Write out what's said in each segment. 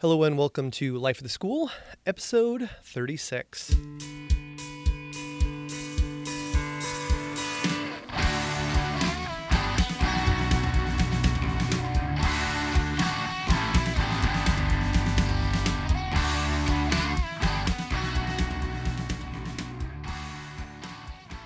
Hello and welcome to Life of the School, episode 36.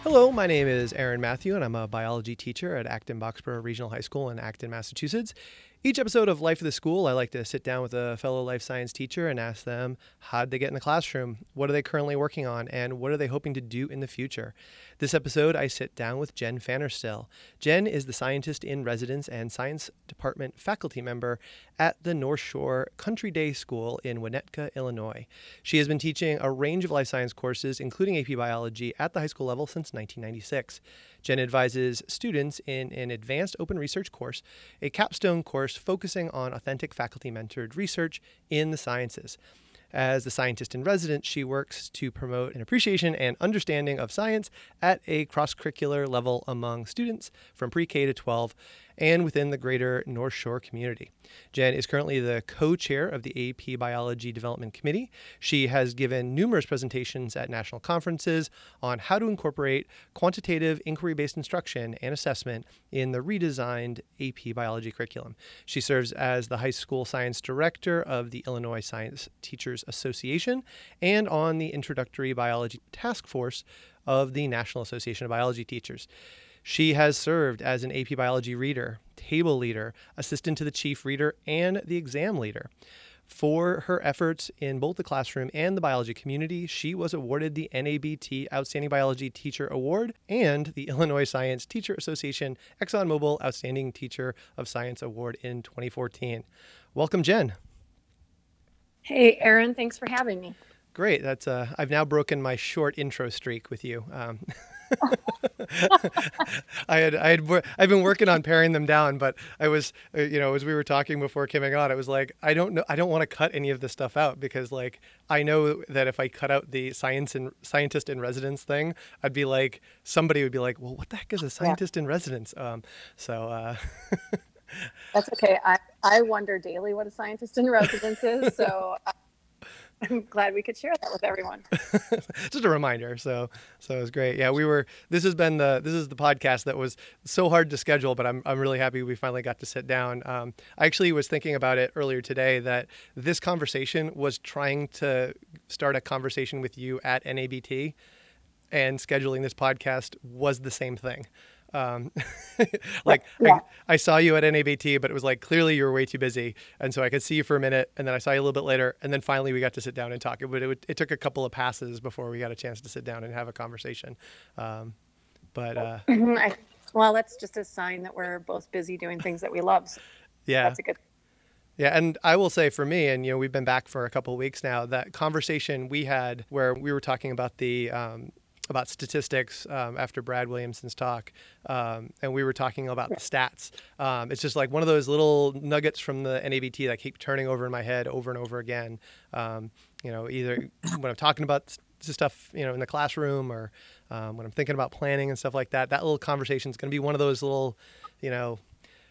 Hello, my name is Aaron Matthew, and I'm a biology teacher at Acton Boxborough Regional High School in Acton, Massachusetts. Each episode of Life of the School, I like to sit down with a fellow life science teacher and ask them how'd they get in the classroom, what are they currently working on, and what are they hoping to do in the future. This episode, I sit down with Jen Pfannerstill. Jen is the scientist in residence and science department faculty member at the North Shore Country Day School in Winnetka, Illinois. She has been teaching a range of life science courses, including AP biology, at the high school level since 1996. Jen advises students in an advanced open research course, a capstone course focusing on authentic faculty mentored research in the sciences. As the scientist in residence, she works to promote an appreciation and understanding of science at a cross curricular level among students from pre K to 12 and within the greater North Shore community. Jen is currently the co chair of the AP Biology Development Committee. She has given numerous presentations at national conferences on how to incorporate quantitative inquiry based instruction and assessment in the redesigned AP Biology curriculum. She serves as the high school science director of the Illinois Science Teachers Association and on the introductory biology task force of the National Association of Biology Teachers. She has served as an AP biology reader, table leader, assistant to the chief reader, and the exam leader. For her efforts in both the classroom and the biology community, she was awarded the NABT Outstanding Biology Teacher Award and the Illinois Science Teacher Association ExxonMobil Outstanding Teacher of Science Award in 2014. Welcome, Jen. Hey, Aaron. Thanks for having me. Great. That's uh, I've now broken my short intro streak with you. Um, I had I had I've been working on paring them down, but I was uh, you know as we were talking before coming on, I was like I don't know I don't want to cut any of this stuff out because like I know that if I cut out the science and scientist in residence thing, I'd be like somebody would be like, well, what the heck is a scientist yeah. in residence? Um, so. Uh, That's okay. I, I wonder daily what a scientist in residence is. So I'm glad we could share that with everyone. Just a reminder. So, so it was great. Yeah, we were. This has been the this is the podcast that was so hard to schedule, but I'm I'm really happy we finally got to sit down. Um, I actually was thinking about it earlier today that this conversation was trying to start a conversation with you at NABT, and scheduling this podcast was the same thing. Um, like yeah. I, I, saw you at NABT, but it was like clearly you were way too busy, and so I could see you for a minute, and then I saw you a little bit later, and then finally we got to sit down and talk. It, but it, it took a couple of passes before we got a chance to sit down and have a conversation. Um, but uh. I, well, that's just a sign that we're both busy doing things that we love. So yeah, that's a good. Yeah, and I will say for me, and you know, we've been back for a couple of weeks now. That conversation we had where we were talking about the um, about statistics um, after Brad Williamson's talk, um, and we were talking about the stats. Um, it's just like one of those little nuggets from the NABT that keep turning over in my head over and over again. Um, you know, either when I'm talking about stuff, you know, in the classroom or um, when I'm thinking about planning and stuff like that. That little conversation is going to be one of those little, you know,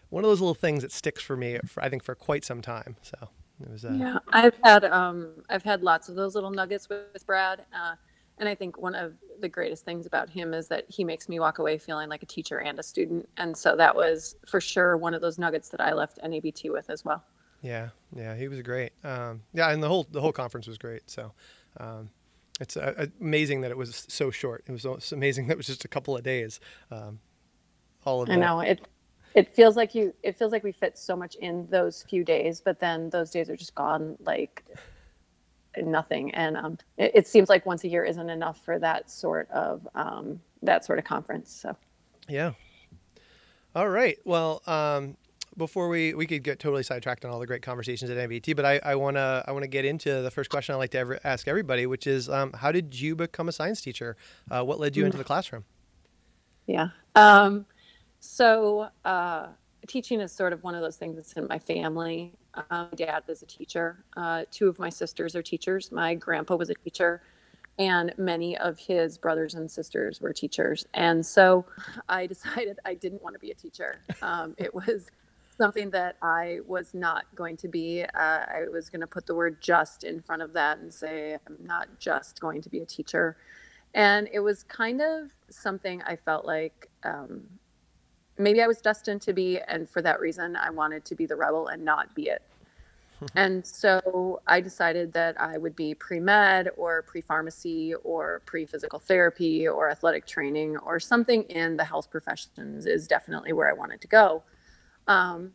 one of those little things that sticks for me. For, I think for quite some time. So. It was, uh, yeah, I've had um, I've had lots of those little nuggets with, with Brad. Uh, and I think one of the greatest things about him is that he makes me walk away feeling like a teacher and a student. And so that was for sure one of those nuggets that I left NABT with as well. Yeah, yeah, he was great. Um, yeah, and the whole the whole conference was great. So um, it's uh, amazing that it was so short. It was amazing that it was just a couple of days. Um, all of I that. know it. It feels like you. It feels like we fit so much in those few days, but then those days are just gone. Like nothing. And um, it, it, seems like once a year isn't enough for that sort of um, that sort of conference. So, yeah. All right. Well, um, before we we could get totally sidetracked on all the great conversations at NABT, but I, I wanna I wanna get into the first question I like to ever ask everybody, which is um, how did you become a science teacher? Uh, what led you into the classroom? Yeah. Um, so uh, teaching is sort of one of those things that's in my family. Uh, my dad was a teacher. Uh, two of my sisters are teachers. My grandpa was a teacher, and many of his brothers and sisters were teachers. And so I decided I didn't want to be a teacher. Um, it was something that I was not going to be. Uh, I was going to put the word just in front of that and say, I'm not just going to be a teacher. And it was kind of something I felt like um, maybe I was destined to be. And for that reason, I wanted to be the rebel and not be it. and so I decided that I would be pre med or pre pharmacy or pre physical therapy or athletic training or something in the health professions is definitely where I wanted to go. Um,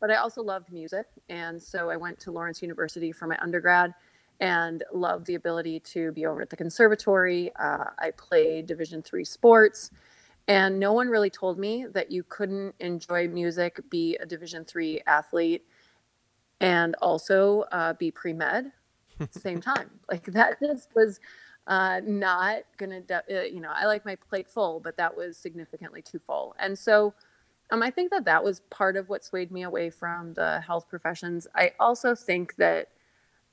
but I also loved music. And so I went to Lawrence University for my undergrad and loved the ability to be over at the conservatory. Uh, I played Division three sports. And no one really told me that you couldn't enjoy music, be a Division three athlete, and also uh, be pre med at the same time. Like that just was uh, not gonna, de- uh, you know, I like my plate full, but that was significantly too full. And so um, I think that that was part of what swayed me away from the health professions. I also think that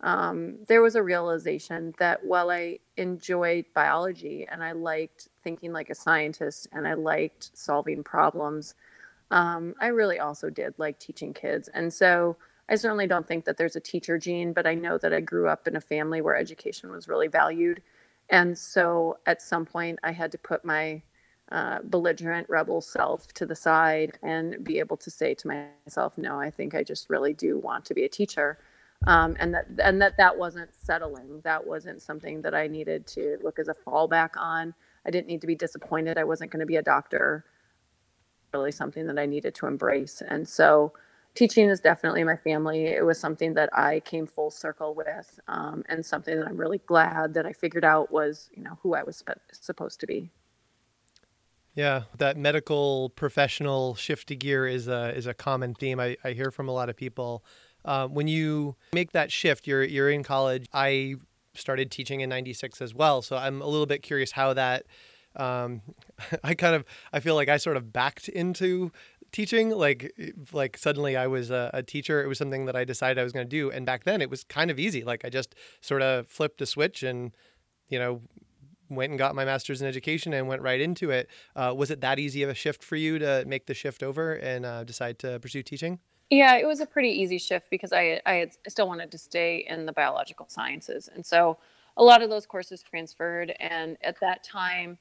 um, there was a realization that while I enjoyed biology and I liked thinking like a scientist and I liked solving problems, um, I really also did like teaching kids. And so I certainly don't think that there's a teacher gene, but I know that I grew up in a family where education was really valued. And so at some point, I had to put my uh, belligerent rebel self to the side and be able to say to myself, no, I think I just really do want to be a teacher. Um, and that and that that wasn't settling. That wasn't something that I needed to look as a fallback on. I didn't need to be disappointed. I wasn't going to be a doctor. Really, something that I needed to embrace. And so, teaching is definitely my family. It was something that I came full circle with, um, and something that I'm really glad that I figured out was, you know, who I was spe- supposed to be. Yeah, that medical professional shift to gear is a is a common theme I, I hear from a lot of people. Uh, when you make that shift, you're you're in college. I started teaching in '96 as well, so I'm a little bit curious how that. Um, I kind of I feel like I sort of backed into teaching like like suddenly i was a, a, teacher it was something that i decided i was going to do and back then it was kind of easy like i just sort of flipped a switch and you know went and got my master's in education and went right into it uh, was it that easy of a shift for you to make the shift over and uh, decide to pursue teaching yeah it was a pretty easy shift because i i had, still wanted to stay in the biological sciences and so a lot of those courses transferred and at that time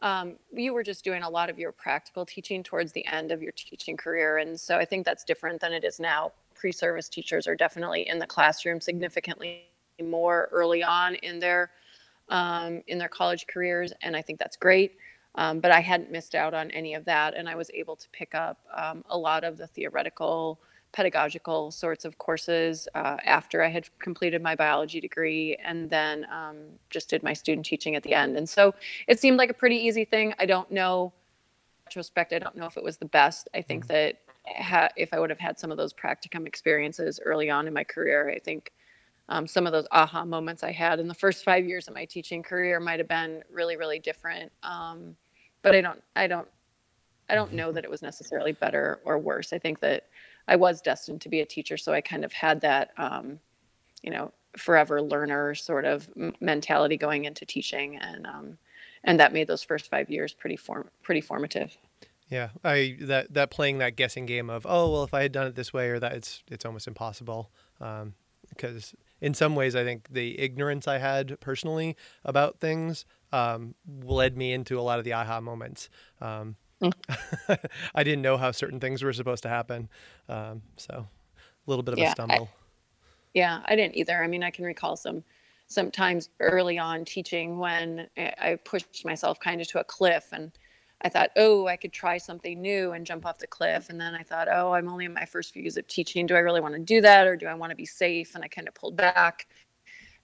um, you were just doing a lot of your practical teaching towards the end of your teaching career. And so I think that's different than it is now. Pre service teachers are definitely in the classroom significantly more early on in their um, in their college careers, and I think that's great. Um, but I hadn't missed out on any of that, and I was able to pick up um, a lot of the theoretical pedagogical sorts of courses uh, after I had completed my biology degree and then um, just did my student teaching at the end. And so it seemed like a pretty easy thing. I don't know, retrospect, I don't know if it was the best. I think mm-hmm. that ha- if I would have had some of those practicum experiences early on in my career, I think um, some of those aha moments I had in the first five years of my teaching career might have been really, really different. Um, but I don't, I don't, I don't know that it was necessarily better or worse. I think that I was destined to be a teacher, so I kind of had that, um, you know, forever learner sort of mentality going into teaching, and um, and that made those first five years pretty form pretty formative. Yeah, I that that playing that guessing game of oh well if I had done it this way or that it's it's almost impossible because um, in some ways I think the ignorance I had personally about things um, led me into a lot of the aha moments. Um. I didn't know how certain things were supposed to happen. Um, so a little bit of yeah, a stumble. I, yeah, I didn't either. I mean, I can recall some sometimes early on teaching when I pushed myself kind of to a cliff and I thought, oh, I could try something new and jump off the cliff. And then I thought, oh, I'm only in my first few years of teaching. Do I really want to do that or do I want to be safe? And I kind of pulled back.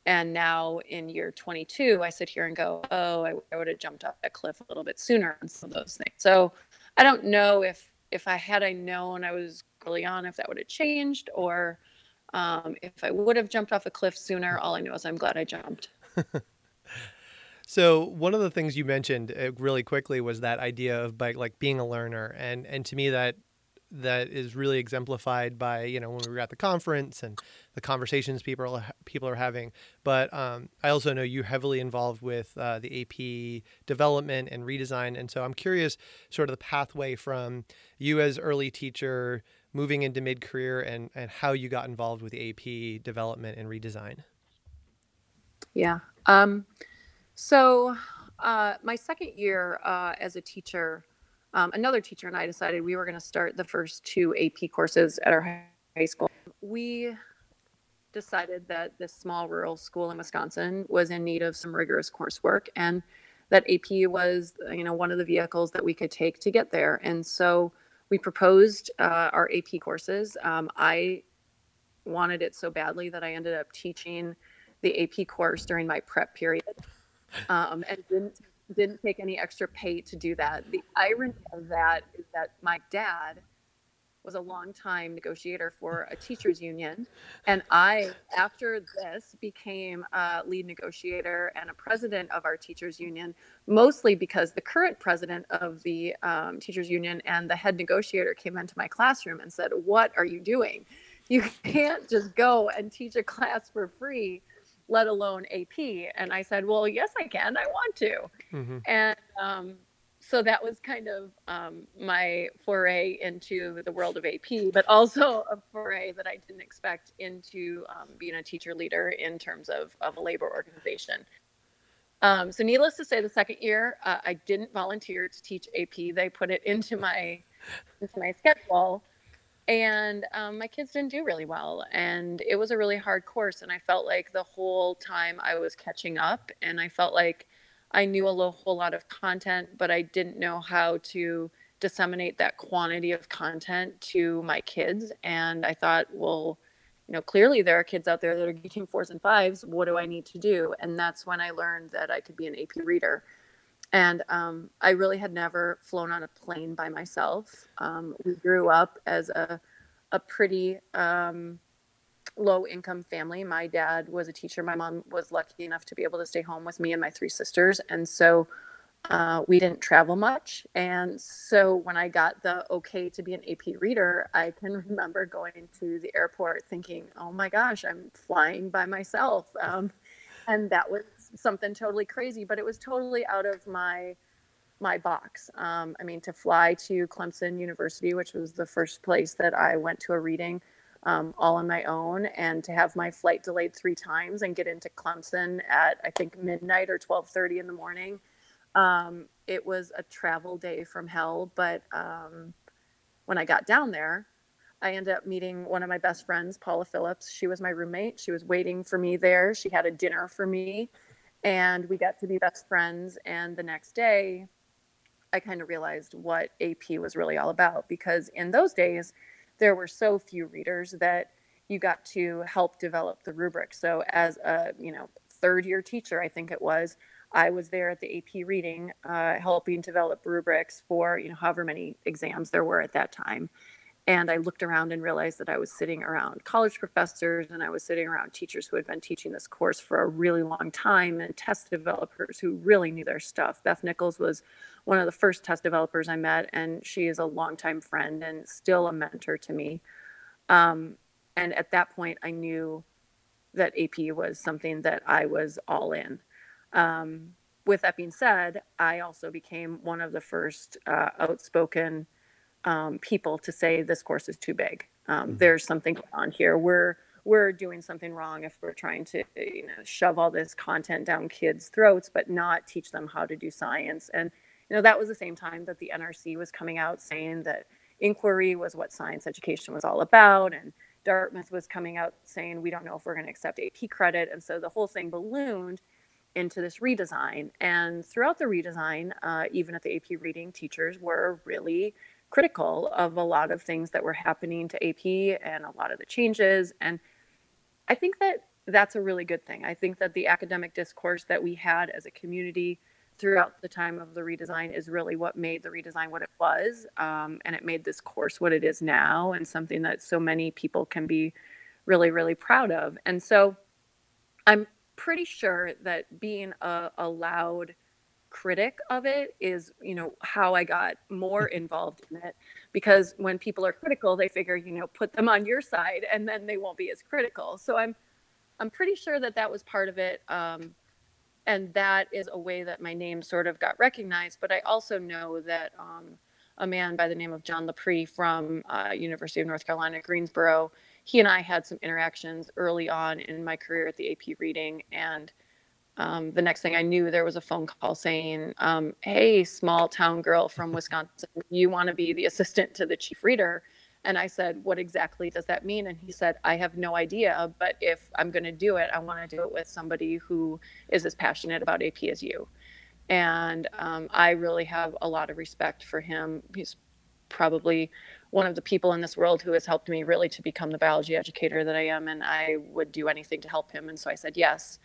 And now in year 22, I sit here and go, oh, I, I would have jumped off that cliff a little bit sooner on some of those things. So I don't know if if I had I known I was early on, if that would have changed, or um, if I would have jumped off a cliff sooner. All I know is I'm glad I jumped. so one of the things you mentioned uh, really quickly was that idea of by, like being a learner, and and to me that that is really exemplified by you know when we were at the conference and the conversations people are, people are having. But um, I also know you heavily involved with uh, the AP development and redesign, and so I'm curious, sort of the pathway from you as early teacher moving into mid career and, and how you got involved with AP development and redesign. Yeah. Um, so, uh, my second year uh, as a teacher, um, another teacher and I decided we were going to start the first two AP courses at our high school. We decided that this small rural school in Wisconsin was in need of some rigorous coursework and that AP was, you know, one of the vehicles that we could take to get there. And so we proposed uh, our AP courses. Um, I wanted it so badly that I ended up teaching the AP course during my prep period um, and didn't didn't take any extra pay to do that. The irony of that is that my dad was a long time negotiator for a teachers union. And I, after this, became a lead negotiator and a president of our teachers union, mostly because the current president of the um, teachers union and the head negotiator came into my classroom and said, What are you doing? You can't just go and teach a class for free let alone AP. And I said, well, yes, I can. I want to. Mm-hmm. And um, so that was kind of um, my foray into the world of AP, but also a foray that I didn't expect into um, being a teacher leader in terms of, of a labor organization. Um, so, needless to say, the second year uh, I didn't volunteer to teach AP. They put it into my into my schedule, and um, my kids didn't do really well. And it was a really hard course, and I felt like the whole time I was catching up, and I felt like I knew a whole lot of content, but I didn't know how to disseminate that quantity of content to my kids. And I thought, well, you know, clearly there are kids out there that are getting fours and fives. What do I need to do? And that's when I learned that I could be an AP reader. And um, I really had never flown on a plane by myself. Um, we grew up as a, a pretty um, low income family. My dad was a teacher. My mom was lucky enough to be able to stay home with me and my three sisters. And so uh, we didn't travel much. And so when I got the okay to be an AP reader, I can remember going to the airport thinking, oh my gosh, I'm flying by myself. Um, and that was something totally crazy, but it was totally out of my my box. Um, I mean, to fly to Clemson University, which was the first place that I went to a reading, um, all on my own and to have my flight delayed three times and get into Clemson at I think midnight or 12:30 in the morning. Um, it was a travel day from hell, but um, when I got down there, I ended up meeting one of my best friends, Paula Phillips. She was my roommate. She was waiting for me there. She had a dinner for me, and we got to be best friends. And the next day, I kind of realized what AP was really all about because in those days, there were so few readers that you got to help develop the rubric. So as a you know third year teacher, I think it was, I was there at the AP reading, uh, helping develop rubrics for you know however many exams there were at that time. And I looked around and realized that I was sitting around college professors and I was sitting around teachers who had been teaching this course for a really long time and test developers who really knew their stuff. Beth Nichols was one of the first test developers I met, and she is a longtime friend and still a mentor to me. Um, and at that point, I knew that AP was something that I was all in. Um, with that being said, I also became one of the first uh, outspoken um, people to say this course is too big. Um, mm-hmm. There's something going on here. We're we're doing something wrong if we're trying to you know shove all this content down kids' throats, but not teach them how to do science. And you know that was the same time that the NRC was coming out saying that inquiry was what science education was all about, and Dartmouth was coming out saying we don't know if we're going to accept AP credit, and so the whole thing ballooned into this redesign. And throughout the redesign, uh, even at the AP reading, teachers were really critical of a lot of things that were happening to AP and a lot of the changes. And I think that that's a really good thing. I think that the academic discourse that we had as a community throughout the time of the redesign is really what made the redesign what it was. Um, and it made this course what it is now and something that so many people can be really, really proud of. And so I'm pretty sure that being a, a loud, critic of it is you know how i got more involved in it because when people are critical they figure you know put them on your side and then they won't be as critical so i'm i'm pretty sure that that was part of it um, and that is a way that my name sort of got recognized but i also know that um, a man by the name of John Lepri from uh, University of North Carolina, Greensboro. He and I had some interactions early on in my career at the AP Reading, and um, the next thing I knew, there was a phone call saying, um, "Hey, small town girl from Wisconsin, you want to be the assistant to the chief reader?" And I said, "What exactly does that mean?" And he said, "I have no idea, but if I'm going to do it, I want to do it with somebody who is as passionate about AP as you." And um, I really have a lot of respect for him. He's probably one of the people in this world who has helped me really to become the biology educator that I am, and I would do anything to help him. And so I said yes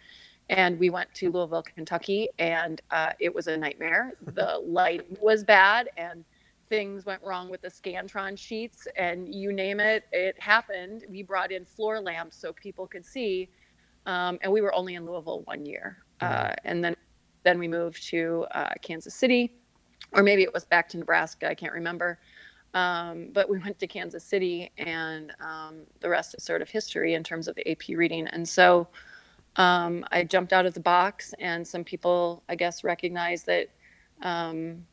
and we went to Louisville, Kentucky, and uh, it was a nightmare. The light was bad, and things went wrong with the Scantron sheets, and you name it, it happened. We brought in floor lamps so people could see, um, and we were only in Louisville one year, uh, and then then we moved to uh, Kansas City, or maybe it was back to Nebraska. I can't remember. Um, but we went to Kansas City, and um, the rest is sort of history in terms of the AP reading. And so um, I jumped out of the box, and some people, I guess, recognized that um,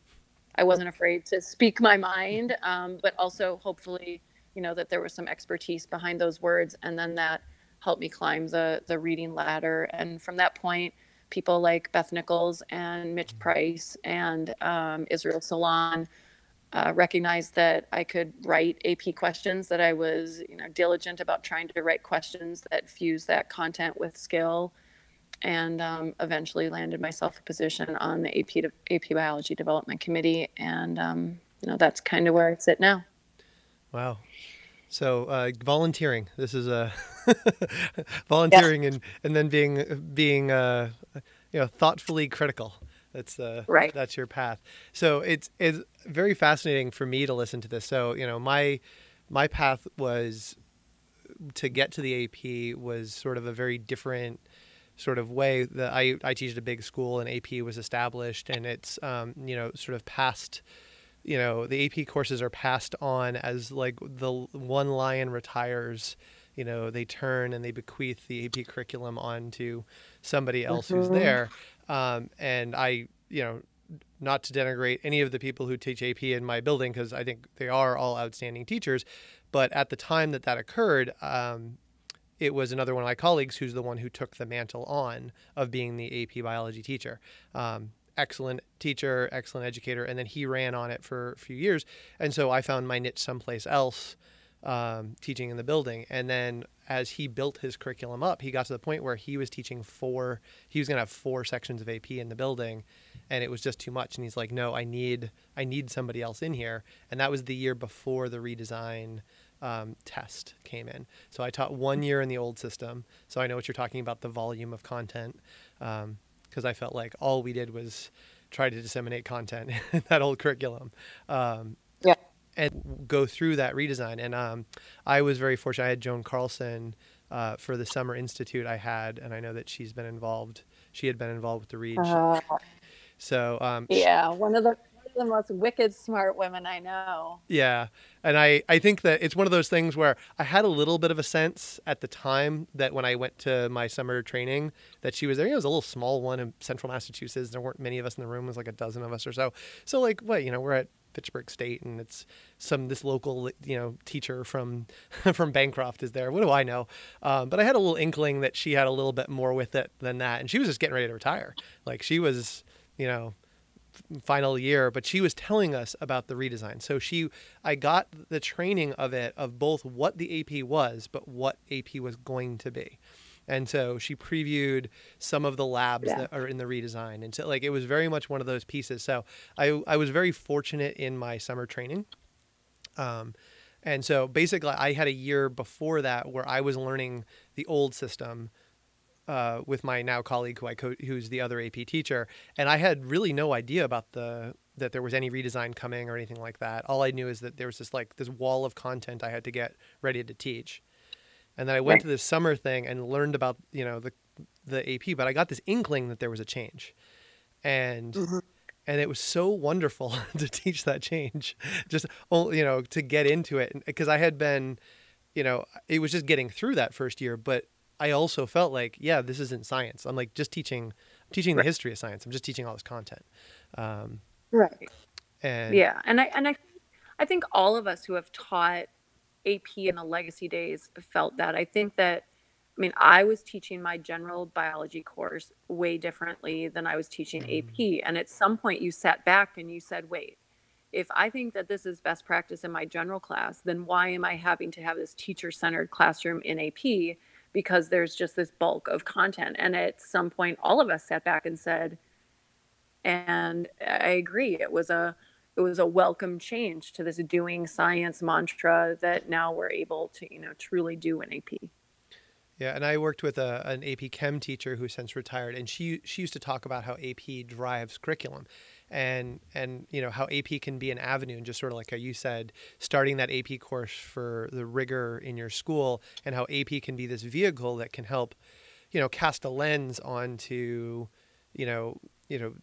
I wasn't afraid to speak my mind, um, but also hopefully, you know, that there was some expertise behind those words, and then that helped me climb the the reading ladder. And from that point, people like Beth Nichols and Mitch Price and um, Israel Salon uh, recognized that I could write AP questions, that I was you know diligent about trying to write questions that fuse that content with skill, and um, eventually landed myself a position on the AP to, AP Biology Development Committee, and um, you know that's kind of where I sit now. Wow. So uh, volunteering. This is a volunteering and and then being being uh, you know thoughtfully critical. That's uh, right. That's your path. So it's it's very fascinating for me to listen to this. So you know my my path was to get to the AP was sort of a very different sort of way that I, I teach at a big school and AP was established and it's um, you know sort of passed you know the AP courses are passed on as like the one lion retires you know they turn and they bequeath the AP curriculum on to somebody else mm-hmm. who's there um, and I, you know, not to denigrate any of the people who teach AP in my building because I think they are all outstanding teachers, but at the time that that occurred, um, it was another one of my colleagues who's the one who took the mantle on of being the AP biology teacher. Um, excellent teacher, excellent educator, and then he ran on it for a few years, and so I found my niche someplace else um, teaching in the building. And then as he built his curriculum up, he got to the point where he was teaching four, he was going to have four sections of AP in the building and it was just too much. And he's like, no, I need, I need somebody else in here. And that was the year before the redesign um, test came in. So I taught one year in the old system. So I know what you're talking about, the volume of content. Um, cause I felt like all we did was try to disseminate content in that old curriculum. Um, yeah and go through that redesign. And um, I was very fortunate. I had Joan Carlson uh, for the summer institute I had, and I know that she's been involved. She had been involved with the read. Uh, so um, yeah, one of the the most wicked smart women I know. Yeah. And I, I think that it's one of those things where I had a little bit of a sense at the time that when I went to my summer training that she was there. It was a little small one in central Massachusetts. There weren't many of us in the room. It was like a dozen of us or so. So like what, you know, we're at Fitchburg State, and it's some this local you know teacher from from Bancroft is there. What do I know? Um, but I had a little inkling that she had a little bit more with it than that, and she was just getting ready to retire. Like she was, you know, final year, but she was telling us about the redesign. So she, I got the training of it of both what the AP was, but what AP was going to be. And so she previewed some of the labs yeah. that are in the redesign. And so like it was very much one of those pieces. So I, I was very fortunate in my summer training. Um, and so basically I had a year before that where I was learning the old system uh, with my now colleague who I co- who's the other AP teacher, and I had really no idea about the that there was any redesign coming or anything like that. All I knew is that there was this like this wall of content I had to get ready to teach. And then I went right. to this summer thing and learned about, you know, the the AP, but I got this inkling that there was a change. And mm-hmm. and it was so wonderful to teach that change. Just you know, to get into it because I had been, you know, it was just getting through that first year, but I also felt like, yeah, this isn't science. I'm like just teaching I'm teaching right. the history of science. I'm just teaching all this content. Um, right. And yeah, and I and I I think all of us who have taught AP in the legacy days felt that. I think that, I mean, I was teaching my general biology course way differently than I was teaching AP. Mm. And at some point, you sat back and you said, wait, if I think that this is best practice in my general class, then why am I having to have this teacher centered classroom in AP? Because there's just this bulk of content. And at some point, all of us sat back and said, and I agree, it was a it was a welcome change to this doing science mantra that now we're able to, you know, truly do in AP. Yeah, and I worked with a, an AP Chem teacher who since retired, and she she used to talk about how AP drives curriculum, and and you know how AP can be an avenue, and just sort of like how you said, starting that AP course for the rigor in your school, and how AP can be this vehicle that can help, you know, cast a lens onto, you know, you know,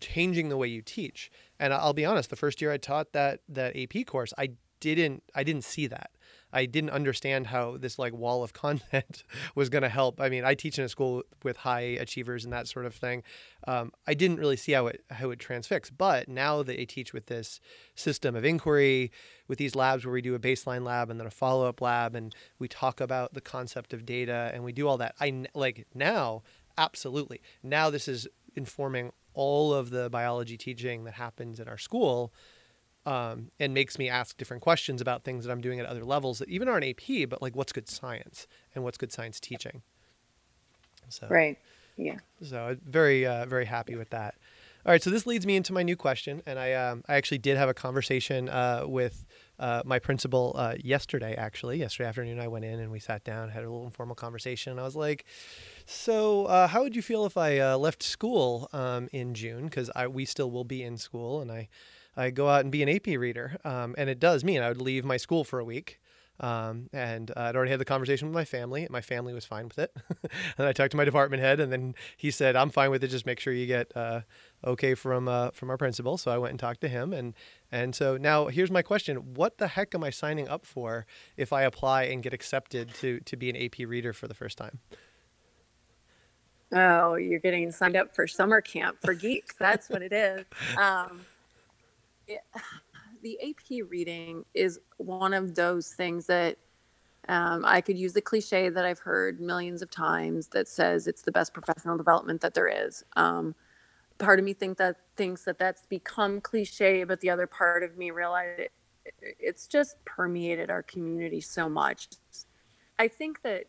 changing the way you teach. And I'll be honest, the first year I taught that that AP course, I didn't I didn't see that. I didn't understand how this like wall of content was going to help. I mean, I teach in a school with high achievers and that sort of thing. Um, I didn't really see how it how it transfix. But now that I teach with this system of inquiry, with these labs where we do a baseline lab and then a follow up lab, and we talk about the concept of data and we do all that. I like now, absolutely. Now this is informing all of the biology teaching that happens in our school um, and makes me ask different questions about things that I'm doing at other levels that even aren't AP, but like what's good science and what's good science teaching. So, right. Yeah. So very, uh, very happy with that. All right, so this leads me into my new question, and I um, I actually did have a conversation uh, with uh, my principal uh, yesterday. Actually, yesterday afternoon, I went in and we sat down, had a little informal conversation. I was like, "So, uh, how would you feel if I uh, left school um, in June? Because we still will be in school, and I I go out and be an AP reader. Um, and it does mean I would leave my school for a week. Um, and uh, I'd already had the conversation with my family. My family was fine with it. and I talked to my department head, and then he said, "I'm fine with it. Just make sure you get uh, okay from uh, from our principal." So I went and talked to him, and and so now here's my question: What the heck am I signing up for if I apply and get accepted to to be an AP reader for the first time? Oh, you're getting signed up for summer camp for geeks. That's what it is. Um, it, the AP reading is one of those things that um, I could use the cliche that I've heard millions of times that says it's the best professional development that there is. Um, part of me think that thinks that that's become cliche, but the other part of me realized it, it's just permeated our community so much. I think that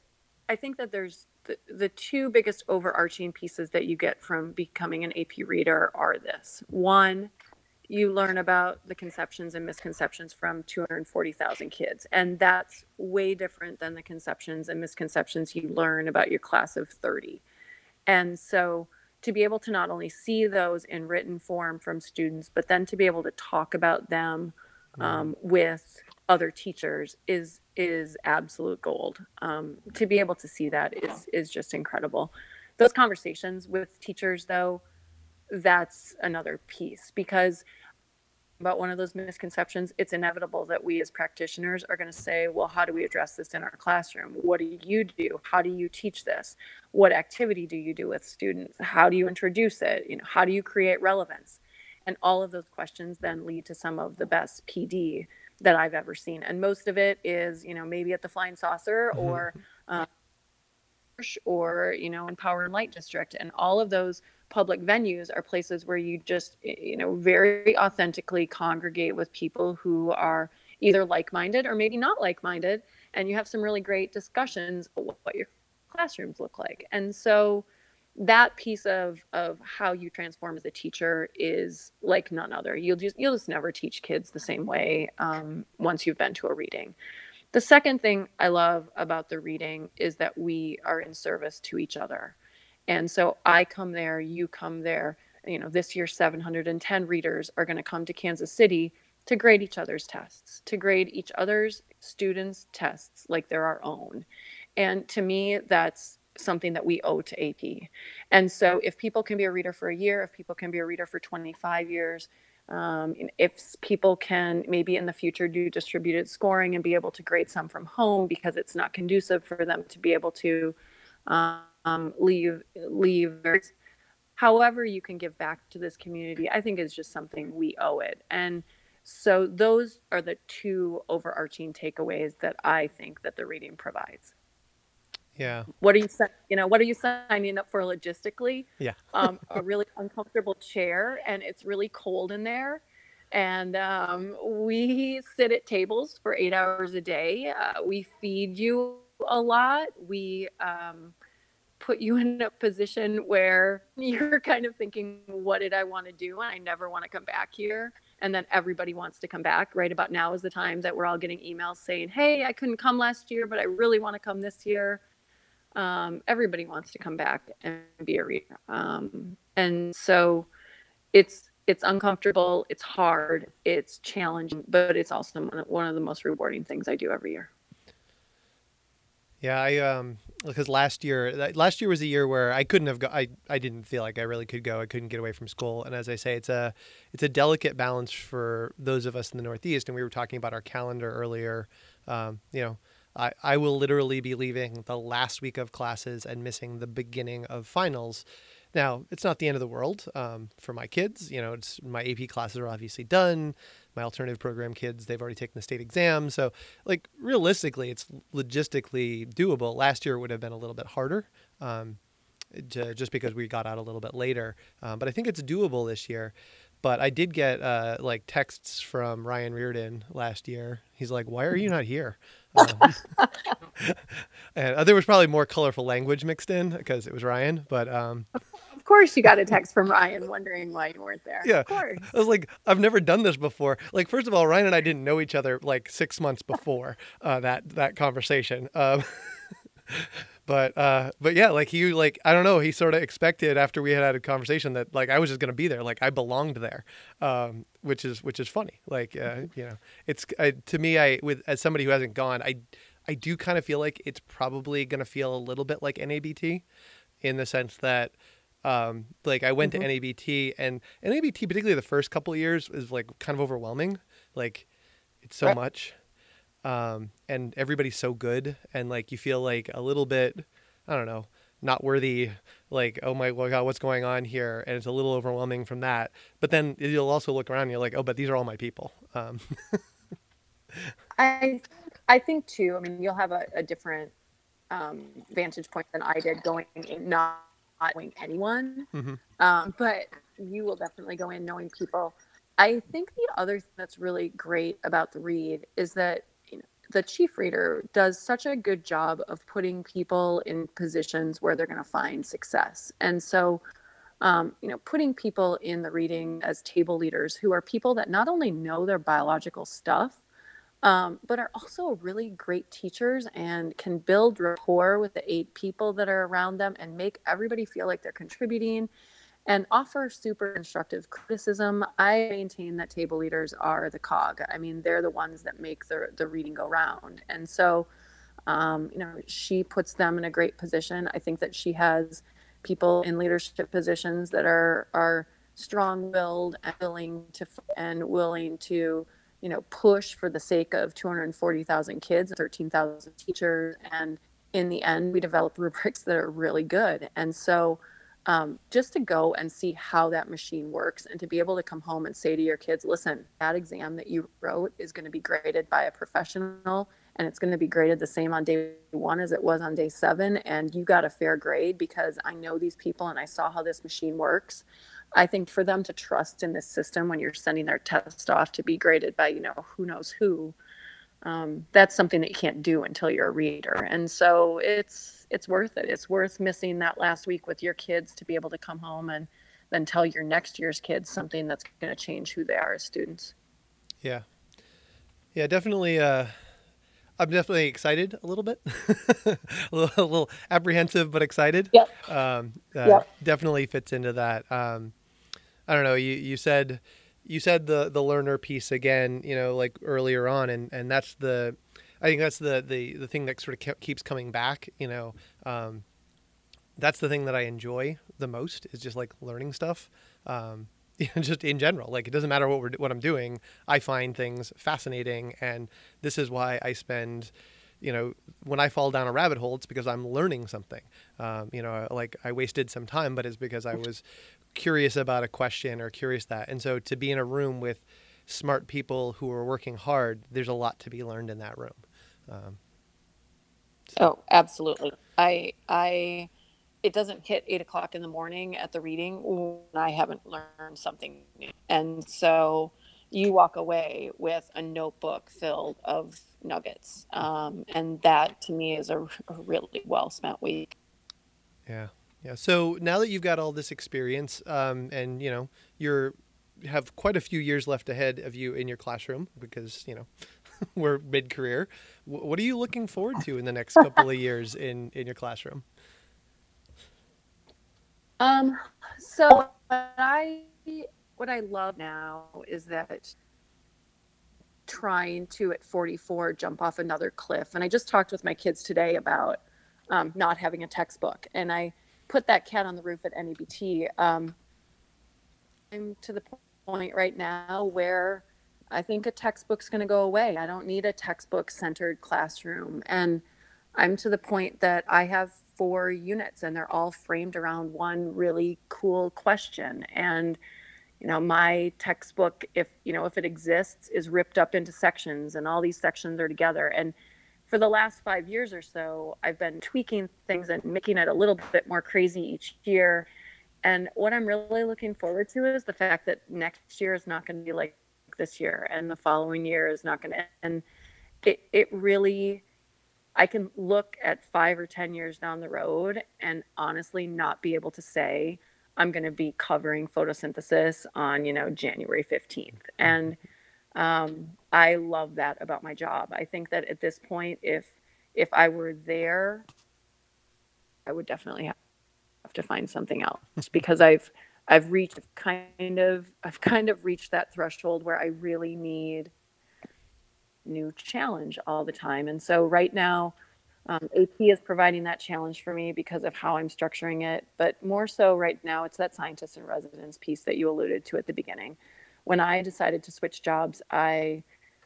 I think that there's the, the two biggest overarching pieces that you get from becoming an AP reader are this. One, you learn about the conceptions and misconceptions from 240,000 kids. And that's way different than the conceptions and misconceptions you learn about your class of 30. And so to be able to not only see those in written form from students, but then to be able to talk about them mm-hmm. um, with other teachers is is absolute gold. Um, to be able to see that is is just incredible. Those conversations with teachers, though, that's another piece because about one of those misconceptions, it's inevitable that we as practitioners are going to say, well, how do we address this in our classroom? What do you do? How do you teach this? What activity do you do with students? How do you introduce it? You know, how do you create relevance? And all of those questions then lead to some of the best PD that I've ever seen. And most of it is, you know, maybe at the Flying Saucer mm-hmm. or, um, or, you know, in Power and Light District. And all of those public venues are places where you just you know very authentically congregate with people who are either like-minded or maybe not like-minded and you have some really great discussions about what your classrooms look like. And so that piece of of how you transform as a teacher is like none other. You'll just you'll just never teach kids the same way um, once you've been to a reading. The second thing i love about the reading is that we are in service to each other and so I come there, you come there. You know, this year 710 readers are going to come to Kansas City to grade each other's tests, to grade each other's students' tests like they're our own. And to me, that's something that we owe to AP. And so if people can be a reader for a year, if people can be a reader for 25 years, um, if people can maybe in the future do distributed scoring and be able to grade some from home because it's not conducive for them to be able to um, um, leave leave however you can give back to this community i think is just something we owe it and so those are the two overarching takeaways that I think that the reading provides. Yeah. What are you you know what are you signing up for logistically? Yeah. um, a really uncomfortable chair, and it's really cold in there. And um, we sit at tables for eight hours a day. Uh, we feed you a lot. We um, put you in a position where you're kind of thinking, what did I want to do? And I never want to come back here. And then everybody wants to come back. Right about now is the time that we're all getting emails saying, hey, I couldn't come last year, but I really want to come this year. Um, everybody wants to come back and be a reader. Um, and so it's, it's uncomfortable, it's hard, it's challenging, but it's also one of the most rewarding things I do every year. Yeah, I um because last year last year was a year where I couldn't have go I I didn't feel like I really could go. I couldn't get away from school. And as I say, it's a it's a delicate balance for those of us in the Northeast and we were talking about our calendar earlier. Um, you know, I, I will literally be leaving the last week of classes and missing the beginning of finals now, it's not the end of the world um, for my kids. You know, it's my AP classes are obviously done. My alternative program kids, they've already taken the state exam. So, like, realistically, it's logistically doable. Last year would have been a little bit harder. Um, to, just because we got out a little bit later, um, but I think it's doable this year. But I did get uh, like texts from Ryan Reardon last year. He's like, "Why are you not here?" Um, and uh, there was probably more colorful language mixed in because it was Ryan. But um, of course, you got a text from Ryan wondering why you weren't there. Yeah, of course. I was like, I've never done this before. Like, first of all, Ryan and I didn't know each other like six months before uh, that that conversation. Um, but uh, but yeah, like he like I don't know. He sort of expected after we had had a conversation that like I was just gonna be there. Like I belonged there, um, which is which is funny. Like uh, you know, it's uh, to me. I with as somebody who hasn't gone, I I do kind of feel like it's probably gonna feel a little bit like NABT, in the sense that um, like I went mm-hmm. to NABT and NABT, particularly the first couple years, is like kind of overwhelming. Like it's so right. much, um, and everybody's so good, and like you feel like a little bit, I don't know, not worthy. Like oh my god, what's going on here? And it's a little overwhelming from that. But then you'll also look around, and you're like, oh, but these are all my people. Um. I I think too. I mean, you'll have a, a different um, vantage point than I did going in, not knowing anyone, mm-hmm. um, but you will definitely go in knowing people. I think the other thing that's really great about the read is that you know, the chief reader does such a good job of putting people in positions where they're going to find success. And so, um, you know, putting people in the reading as table leaders who are people that not only know their biological stuff, um, but are also really great teachers and can build rapport with the eight people that are around them and make everybody feel like they're contributing and offer super instructive criticism. I maintain that table leaders are the cog. I mean, they're the ones that make the, the reading go round. And so, um, you know, she puts them in a great position. I think that she has people in leadership positions that are, are strong-willed and willing to, and willing to, you know, push for the sake of 240,000 kids, 13,000 teachers. And in the end, we develop rubrics that are really good. And so, um, just to go and see how that machine works and to be able to come home and say to your kids, listen, that exam that you wrote is going to be graded by a professional and it's going to be graded the same on day one as it was on day seven. And you got a fair grade because I know these people and I saw how this machine works. I think for them to trust in this system when you're sending their test off to be graded by, you know, who knows who, um, that's something that you can't do until you're a reader. And so it's it's worth it. It's worth missing that last week with your kids to be able to come home and then tell your next year's kids something that's going to change who they are as students. Yeah, yeah, definitely. Uh, I'm definitely excited a little bit, a, little, a, little, apprehensive but excited. Yep. Um, uh, yep. Definitely fits into that. Um, I don't know. You you said you said the the learner piece again. You know, like earlier on, and and that's the I think that's the the the thing that sort of keeps coming back. You know, um, that's the thing that I enjoy the most is just like learning stuff. Um, just in general, like it doesn't matter what we're what I'm doing. I find things fascinating, and this is why I spend you know, when I fall down a rabbit hole, it's because I'm learning something. Um, you know, like I wasted some time, but it's because I was curious about a question or curious that. And so to be in a room with smart people who are working hard, there's a lot to be learned in that room. Um, Oh, absolutely. I I it doesn't hit eight o'clock in the morning at the reading when I haven't learned something new. And so you walk away with a notebook filled of nuggets. Um, and that to me is a, a really well spent week. Yeah. Yeah. So now that you've got all this experience, um, and you know, you're have quite a few years left ahead of you in your classroom because, you know, we're mid career. What are you looking forward to in the next couple of years in, in your classroom? Um, so what I what I love now is that trying to at 44 jump off another cliff. And I just talked with my kids today about um, not having a textbook, and I put that cat on the roof at NABT. Um, I'm to the point right now where I think a textbook's going to go away. I don't need a textbook centered classroom. And I'm to the point that I have four units and they're all framed around one really cool question. And, you know, my textbook, if, you know, if it exists, is ripped up into sections and all these sections are together. And for the last five years or so, I've been tweaking things and making it a little bit more crazy each year. And what I'm really looking forward to is the fact that next year is not going to be like this year and the following year is not going to end. It, it really, I can look at five or 10 years down the road and honestly not be able to say, I'm going to be covering photosynthesis on, you know, January 15th. And mm-hmm. Um, I love that about my job. I think that at this point, if, if I were there, I would definitely have to find something else because I've, I've reached kind of I've kind of reached that threshold where I really need new challenge all the time. And so right now, um, AP is providing that challenge for me because of how I'm structuring it. But more so right now, it's that scientist in residence piece that you alluded to at the beginning. When I decided to switch jobs, I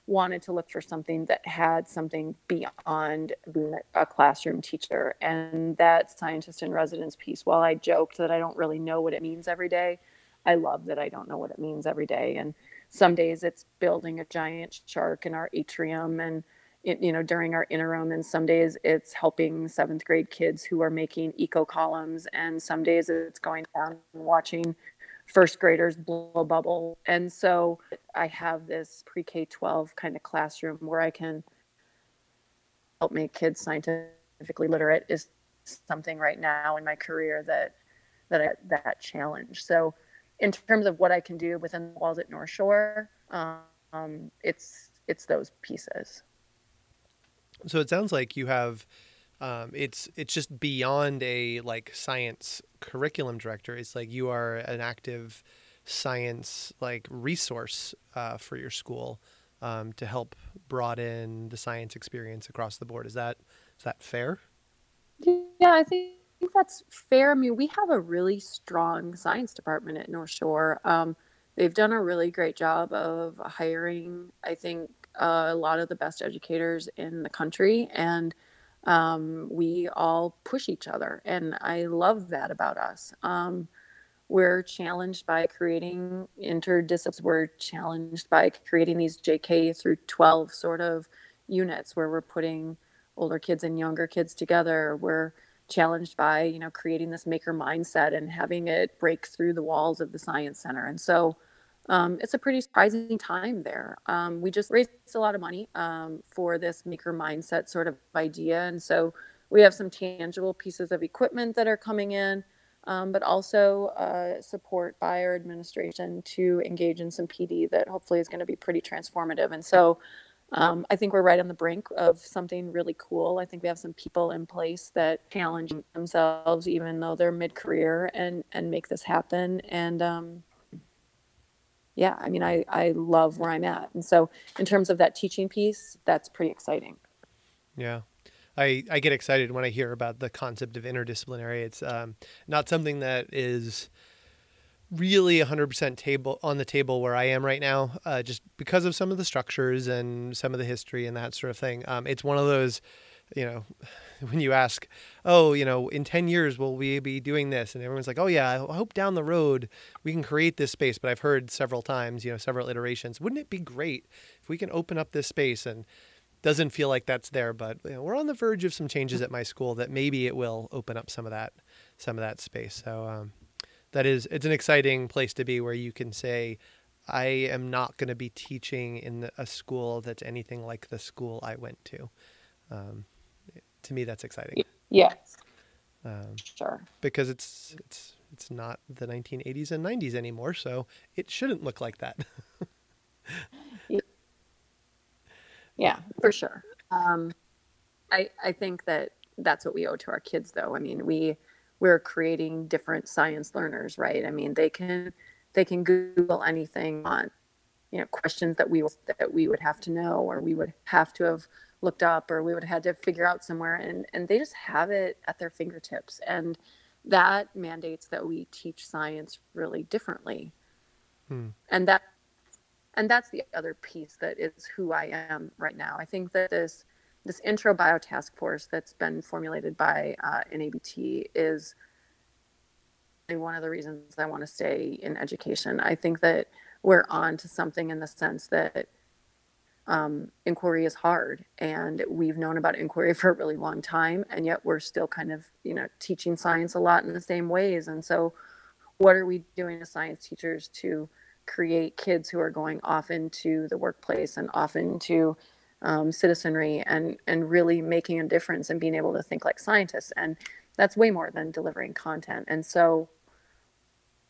wanted to look for something that had something beyond being a classroom teacher. And that scientist in residence piece, while I joked that I don't really know what it means every day, I love that I don't know what it means every day. And some days it's building a giant shark in our atrium and you know during our interim and some days it's helping seventh grade kids who are making eco columns and some days it's going down and watching first graders blow bubble. And so I have this pre K 12 kind of classroom where I can help make kids scientifically literate is something right now in my career that that I, that challenge. So in terms of what I can do within the walls at North Shore, um, it's it's those pieces. So it sounds like you have um, it's it's just beyond a like science curriculum director. It's like you are an active science like resource uh, for your school um, to help broaden the science experience across the board. Is that is that fair? Yeah, I think that's fair. I mean, we have a really strong science department at North Shore. Um, they've done a really great job of hiring. I think uh, a lot of the best educators in the country and um, we all push each other. And I love that about us. Um, we're challenged by creating interdisciplines. We're challenged by creating these JK through 12 sort of units where we're putting older kids and younger kids together. We're challenged by, you know, creating this maker mindset and having it break through the walls of the science center. And so um, it's a pretty surprising time there. Um, we just raised a lot of money um, for this maker mindset sort of idea. And so we have some tangible pieces of equipment that are coming in, um, but also uh, support by our administration to engage in some PD that hopefully is going to be pretty transformative. And so um, I think we're right on the brink of something really cool. I think we have some people in place that challenge themselves, even though they're mid career, and, and make this happen. And, um, yeah, I mean, I, I love where I'm at. And so, in terms of that teaching piece, that's pretty exciting. Yeah. I, I get excited when I hear about the concept of interdisciplinary. It's um, not something that is really 100% table on the table where I am right now, uh, just because of some of the structures and some of the history and that sort of thing. Um, it's one of those, you know, when you ask, oh, you know, in 10 years, will we be doing this? And everyone's like, oh, yeah, I hope down the road we can create this space. But I've heard several times, you know, several iterations, wouldn't it be great if we can open up this space and doesn't feel like that's there, but you know, we're on the verge of some changes at my school that maybe it will open up some of that, some of that space. So um, that is, it's an exciting place to be where you can say, I am not going to be teaching in a school that's anything like the school I went to. Um, to me, that's exciting. Yes. Um, sure. Because it's it's it's not the 1980s and 90s anymore, so it shouldn't look like that. yeah, for sure. Um, I I think that that's what we owe to our kids, though. I mean, we we're creating different science learners, right? I mean, they can they can Google anything on you know questions that we that we would have to know or we would have to have looked up or we would have had to figure out somewhere and and they just have it at their fingertips and that mandates that we teach science really differently. Hmm. and that and that's the other piece that is who i am right now. I think that this this intro bio task force that's been formulated by uh, nabt is one of the reasons i want to stay in education. I think that we're on to something in the sense that um, inquiry is hard and we've known about inquiry for a really long time and yet we're still kind of you know teaching science a lot in the same ways. And so what are we doing as science teachers to create kids who are going off into the workplace and off into um, citizenry and and really making a difference and being able to think like scientists? And that's way more than delivering content. And so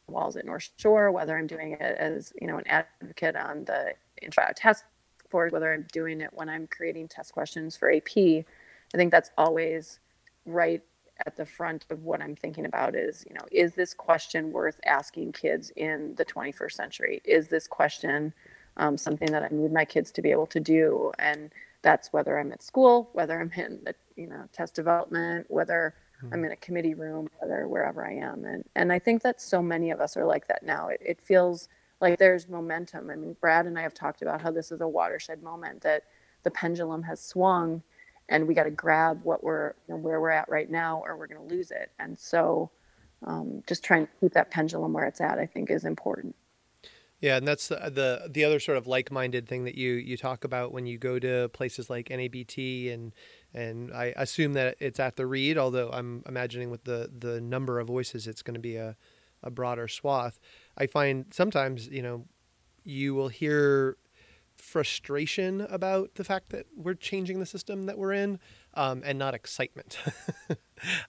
walls at north shore whether i'm doing it as you know an advocate on the intro task for whether I'm doing it when I'm creating test questions for AP. I think that's always right at the front of what I'm thinking about is, you know, is this question worth asking kids in the 21st century? Is this question um, something that I need my kids to be able to do? And that's whether I'm at school, whether I'm in the, you know, test development, whether mm-hmm. I'm in a committee room, whether wherever I am. And, and I think that so many of us are like that now. It, it feels like there's momentum. I mean, Brad and I have talked about how this is a watershed moment that the pendulum has swung and we got to grab what we're you know, where we're at right now or we're going to lose it. And so um, just trying to keep that pendulum where it's at, I think is important. Yeah, and that's the, the the other sort of like-minded thing that you you talk about when you go to places like NABT and and I assume that it's at the read, although I'm imagining with the the number of voices, it's going to be a a broader swath. I find sometimes, you know, you will hear frustration about the fact that we're changing the system that we're in um, and not excitement.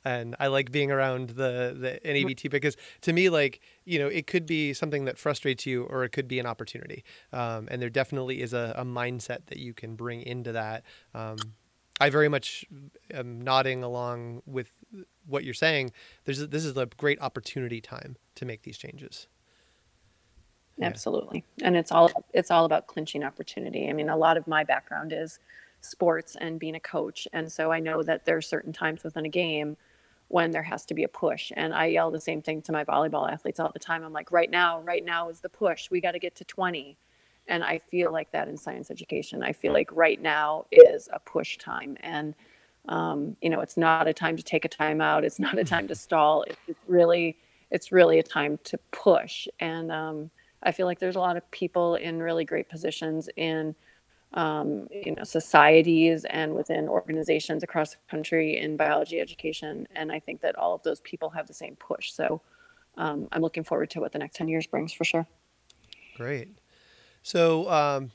And i like being around the the nabt because to me like you know it could be something that frustrates you or it could be an opportunity. Um, and there definitely is a, a, mindset that you can bring into that. Um, i very much am nodding along with what you're saying. There's this is a great opportunity time to make these changes yeah. absolutely. And it's all it's all about clinching opportunity. I mean a lot of my background is sports and being a coach. And so i know that there are certain times within a game when there has to be a push. And i yell the same thing to my volleyball athletes all the time. I'm like right now right now is the push. We got to get to 20 and i feel like that in science education. I feel like right now is a push time. And um, you know it's not a time to take a time out. It's not a time to stall. It's really it's really a time to push. And um, I feel like there's a lot of people in really great positions in um, you know societies and within organizations across the country in biology education, and I think that all of those people have the same push. So um, I'm looking forward to what the next 10 years brings for sure. Great. So um,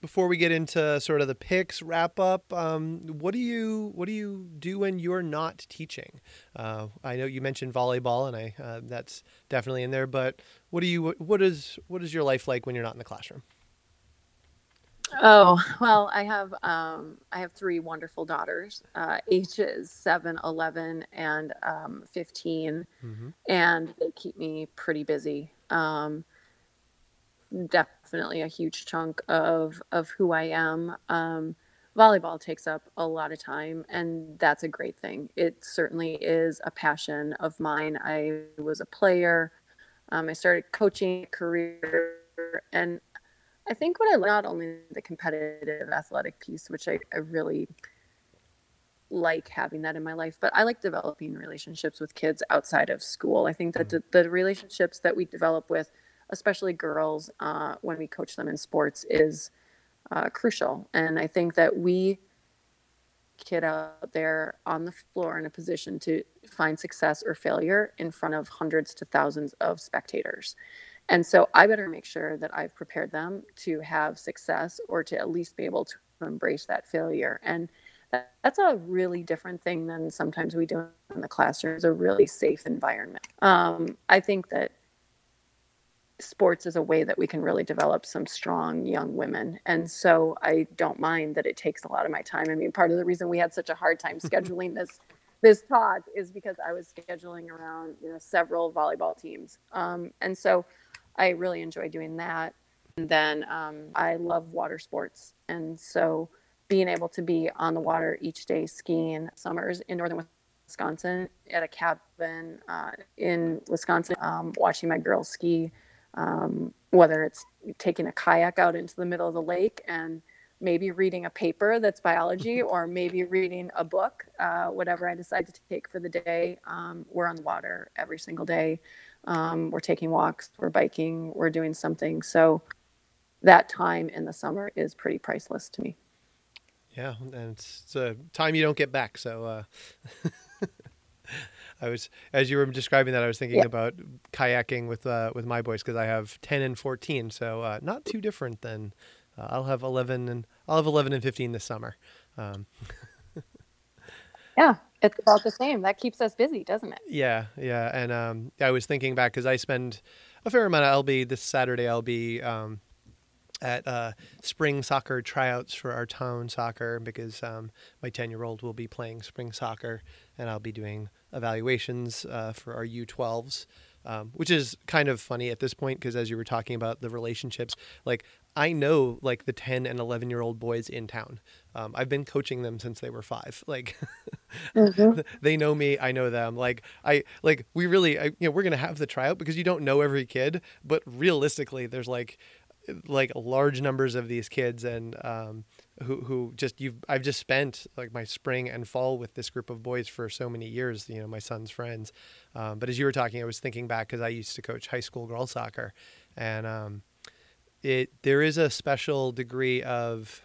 before we get into sort of the picks wrap up, um, what do you what do you do when you're not teaching? Uh, I know you mentioned volleyball, and I uh, that's definitely in there. But what do you what is what is your life like when you're not in the classroom? Oh well, I have um, I have three wonderful daughters, uh, ages 7, 11, and um, 15, mm-hmm. and they keep me pretty busy. Um, definitely a huge chunk of of who I am. Um, volleyball takes up a lot of time, and that's a great thing. It certainly is a passion of mine. I was a player. Um, I started coaching career, and I think what I like not only the competitive athletic piece, which I, I really like having that in my life, but I like developing relationships with kids outside of school. I think that mm-hmm. the, the, relationships that we develop with, especially girls, uh, when we coach them in sports, is uh, crucial. And I think that we kid out there on the floor in a position to find success or failure in front of hundreds to thousands of spectators. And so I better make sure that I've prepared them to have success or to at least be able to embrace that failure. And that's a really different thing than sometimes we do in the classroom. It's a really safe environment. Um, I think that sports is a way that we can really develop some strong young women. And so I don't mind that it takes a lot of my time. I mean, part of the reason we had such a hard time scheduling this this talk is because I was scheduling around you know several volleyball teams. Um, and so I really enjoy doing that. And then um, I love water sports. And so being able to be on the water each day skiing summers in northern Wisconsin at a cabin uh, in Wisconsin, um, watching my girls ski um, whether it's taking a kayak out into the middle of the lake and maybe reading a paper that's biology or maybe reading a book, uh, whatever I decide to take for the day. Um, we're on the water every single day. Um, we're taking walks, we're biking, we're doing something. So that time in the summer is pretty priceless to me. Yeah, and it's, it's a time you don't get back. So uh, I was as you were describing that, I was thinking yeah. about kayaking with uh, with my boys because I have ten and fourteen, so uh, not too different than uh, I'll have eleven and I'll have eleven and fifteen this summer. Um, yeah, it's about the same. That keeps us busy, doesn't it? Yeah, yeah. And um, I was thinking back because I spend a fair amount. I'll be this Saturday. I'll be um, at uh, spring soccer tryouts for our town soccer because um, my 10 year old will be playing spring soccer and I'll be doing evaluations uh, for our U12s, um, which is kind of funny at this point because as you were talking about the relationships, like I know like the 10 and 11 year old boys in town. Um, I've been coaching them since they were five. Like mm-hmm. they know me, I know them. Like I like we really, I, you know, we're gonna have the tryout because you don't know every kid, but realistically, there's like like large numbers of these kids and um, who who just you've I've just spent like my spring and fall with this group of boys for so many years. You know, my son's friends. Um, but as you were talking, I was thinking back because I used to coach high school girls soccer, and um, it there is a special degree of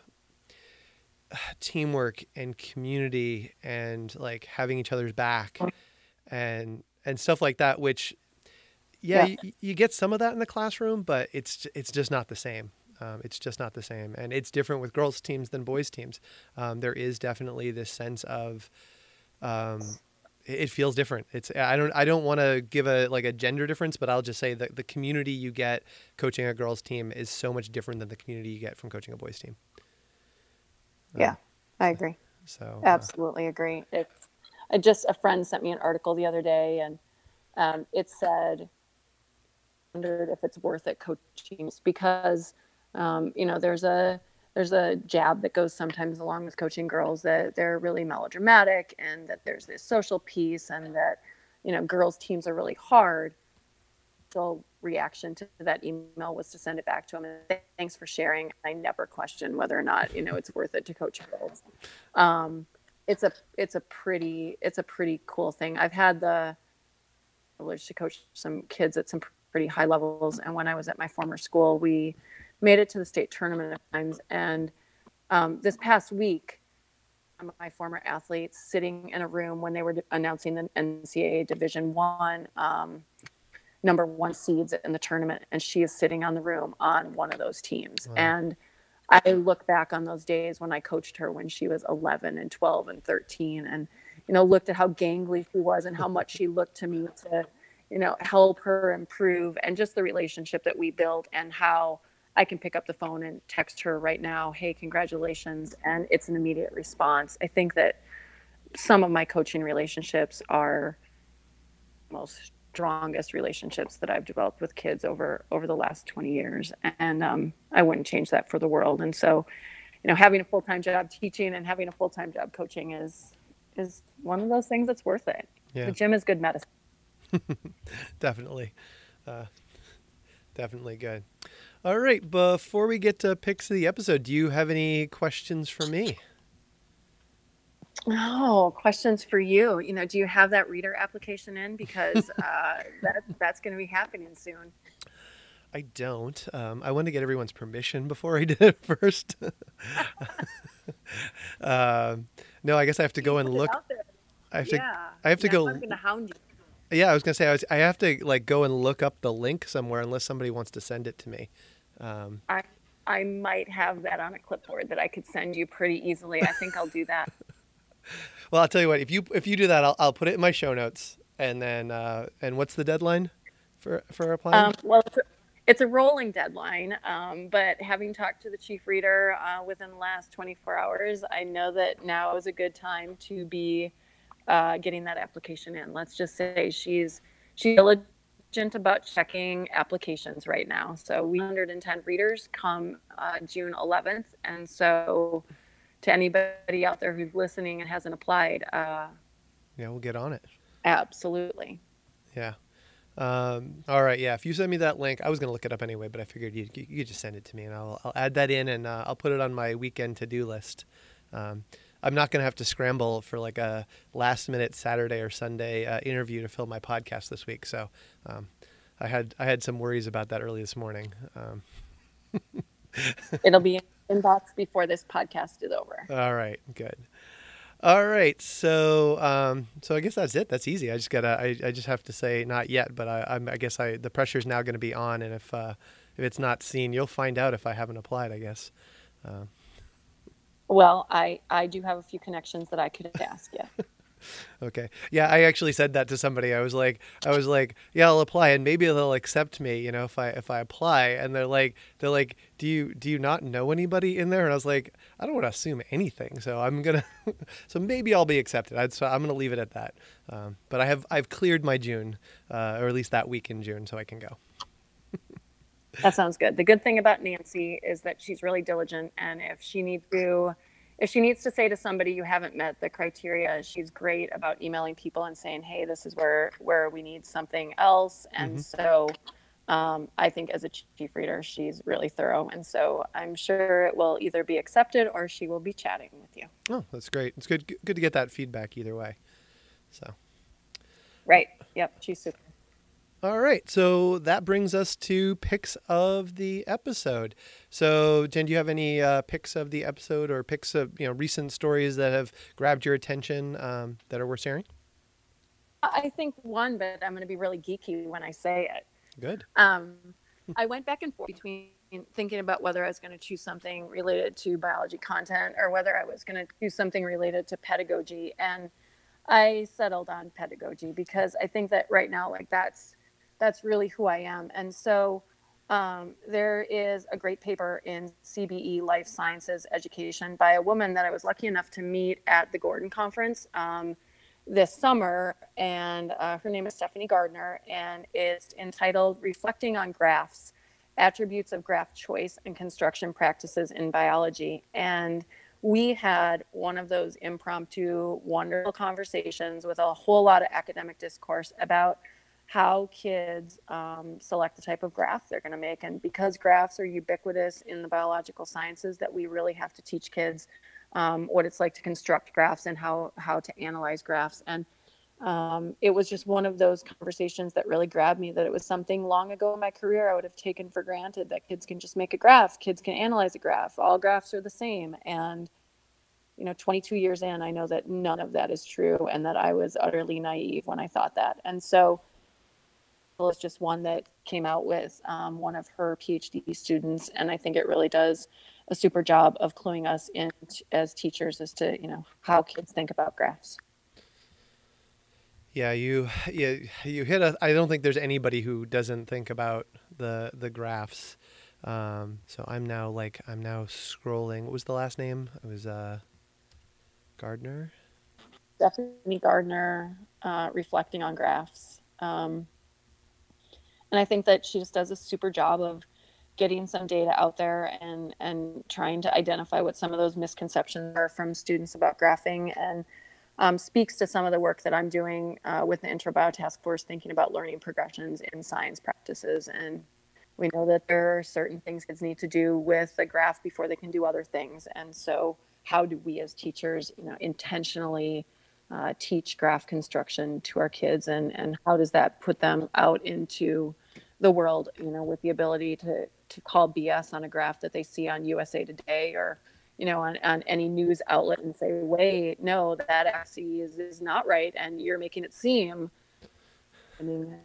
teamwork and community and like having each other's back and and stuff like that which yeah, yeah. You, you, get some of that in the classroom, but it's it's just not the same. Um, it's just not the same, and it's different with girls teams than boys teams. Um, there is definitely this sense of um, it feels different. It's I don't I don't want to give a like a gender difference, but I'll just say that the community you get coaching a girls team is so much different than the community you get from coaching a boys team. Yeah, um, I agree. So uh, absolutely uh, agree. It's I just a friend sent me an article the other day, and um, it said wondered if it's worth it coaching because um, you know there's a there's a jab that goes sometimes along with coaching girls that they're really melodramatic and that there's this social piece and that you know girls teams are really hard. So reaction to that email was to send it back to him and thanks for sharing. I never question whether or not you know it's worth it to coach girls. Um, it's a it's a pretty it's a pretty cool thing. I've had the privilege to coach some kids at some pretty high levels. And when I was at my former school, we made it to the state tournament at times. And um, this past week, my former athletes sitting in a room when they were announcing the NCAA Division One um, number one seeds in the tournament, and she is sitting on the room on one of those teams. Wow. And I look back on those days when I coached her when she was 11 and 12 and 13, and you know looked at how gangly she was and how much she looked to me to you know, help her improve and just the relationship that we built and how I can pick up the phone and text her right now, hey, congratulations. And it's an immediate response. I think that some of my coaching relationships are most strongest relationships that I've developed with kids over over the last 20 years and um, I wouldn't change that for the world and so you know having a full-time job teaching and having a full-time job coaching is is one of those things that's worth it yeah. the gym is good medicine definitely. Uh, definitely good. All right. Before we get to picks of the episode, do you have any questions for me? Oh, questions for you. You know, do you have that reader application in? Because uh, that, that's going to be happening soon. I don't. Um, I want to get everyone's permission before I did it first. um, no, I guess I have to go and look. I have to. Yeah. I have to Now go. I'm going to hound you. Yeah, I was gonna say I, was, I have to like go and look up the link somewhere unless somebody wants to send it to me. Um, I I might have that on a clipboard that I could send you pretty easily. I think I'll do that. well, I'll tell you what. If you if you do that, I'll, I'll put it in my show notes. And then uh, and what's the deadline for for applying? Um, well, it's a, it's a rolling deadline, um, but having talked to the chief reader uh, within the last 24 hours, I know that now is a good time to be uh, getting that application in. Let's just say she's she's diligent about checking applications right now. So we 110 readers come uh, June 11th, and so to anybody out there who's listening and hasn't applied, uh, yeah, we'll get on it. absolutely. Yeah. Um, all right. Yeah. If you send me that link, I was gonna look it up anyway, but I figured you you, you could just send it to me, and I'll I'll add that in, and uh, I'll put it on my weekend to do list. Um, I'm not gonna have to scramble for like a last minute Saturday or Sunday uh, interview to fill my podcast this week. So um, I had I had some worries about that early this morning. Um, It'll be in inbox before this podcast is over. all right. Good. All right. So um, so I guess that's it. That's easy. I just gotta I, I just have to say not yet, but I I'm, I guess I the pressure's now gonna be on, and if uh, if it's not seen, you'll find out if I haven't applied. I guess. Uh, Well, I I do have a few connections that I could ask you. Okay. Yeah, I actually said that to somebody. I was like, I was like, yeah, I'll apply, and maybe they'll accept me, you know, if I if I apply. And they're like, they're like, do you do you not know anybody in there? And I was like, I don't want to assume anything, so I'm gonna, so maybe I'll be accepted. I'd, so I'm gonna leave it at that. Um, but I have I've cleared my June, uh, or at least that week in June, so I can go. That sounds good. The good thing about Nancy is that she's really diligent, and if she needs to, if she needs to say to somebody you haven't met the criteria, she's great about emailing people and saying, "Hey, this is where where we need something else." And Mhm. so, um, I think as a chief reader, she's really thorough, and so I'm sure it will either be accepted or she will be chatting with you. Oh, that's great. It's good good to get that feedback either way. So. Right? Yep. She's super. All right, so that brings us to picks of the episode. So, Jen, do you have any uh, picks of the episode or picks of you know recent stories that have grabbed your attention um, that are worth sharing? I think one, but I'm going to be really geeky when I say it. Good. Um, I went back and forth between thinking about whether I was going to choose something related to biology content or whether I was going to choose something related to pedagogy. And I settled on pedagogy because I think that right now, like that's that's really who I am. And so um, there is a great paper in CBE Life Sciences Education by a woman that I was lucky enough to meet at the Gordon Conference. Um, this summer, and uh, her name is Stephanie Gardner, and it's entitled Reflecting on Graphs Attributes of Graph Choice and Construction Practices in Biology. And we had one of those impromptu, wonderful conversations with a whole lot of academic discourse about how kids um, select the type of graph they're going to make. And because graphs are ubiquitous in the biological sciences, that we really have to teach kids um, what it's like to construct graphs and how how to analyze graphs and um, it was just one of those conversations that really grabbed me that it was something long ago in my career i would have taken for granted that kids can just make a graph kids can analyze a graph all graphs are the same and you know 22 years in i know that none of that is true and that i was utterly naive when i thought that and so is just one that came out with um, one of her phd students and i think it really does a super job of cluing us in t- as teachers as to you know how kids think about graphs Yeah, you you you hit a. I don't think there's anybody who doesn't think about the the graphs. Um, so I'm now like I'm now scrolling. What was the last name? It was uh, Gardner. stephanie gardner uh, reflecting on graphs um, and i think that she just does a super job of getting some data out there and and trying to identify what some of those misconceptions are from students about graphing and um, speaks to some of the work that i'm doing uh, with the introbio task force thinking about learning progressions in science practices. And we know that there are certain things kids need to do with a graph before they can do other things. And so how do we as teachers, you know, intentionally uh, teach graph construction to our kids, and and how does that put them out into the world, you know, with the ability to to call BS on a graph that they see on USA Today or you know on, on any news outlet and say wait no that actually is, is not right and you're making it seem I mean,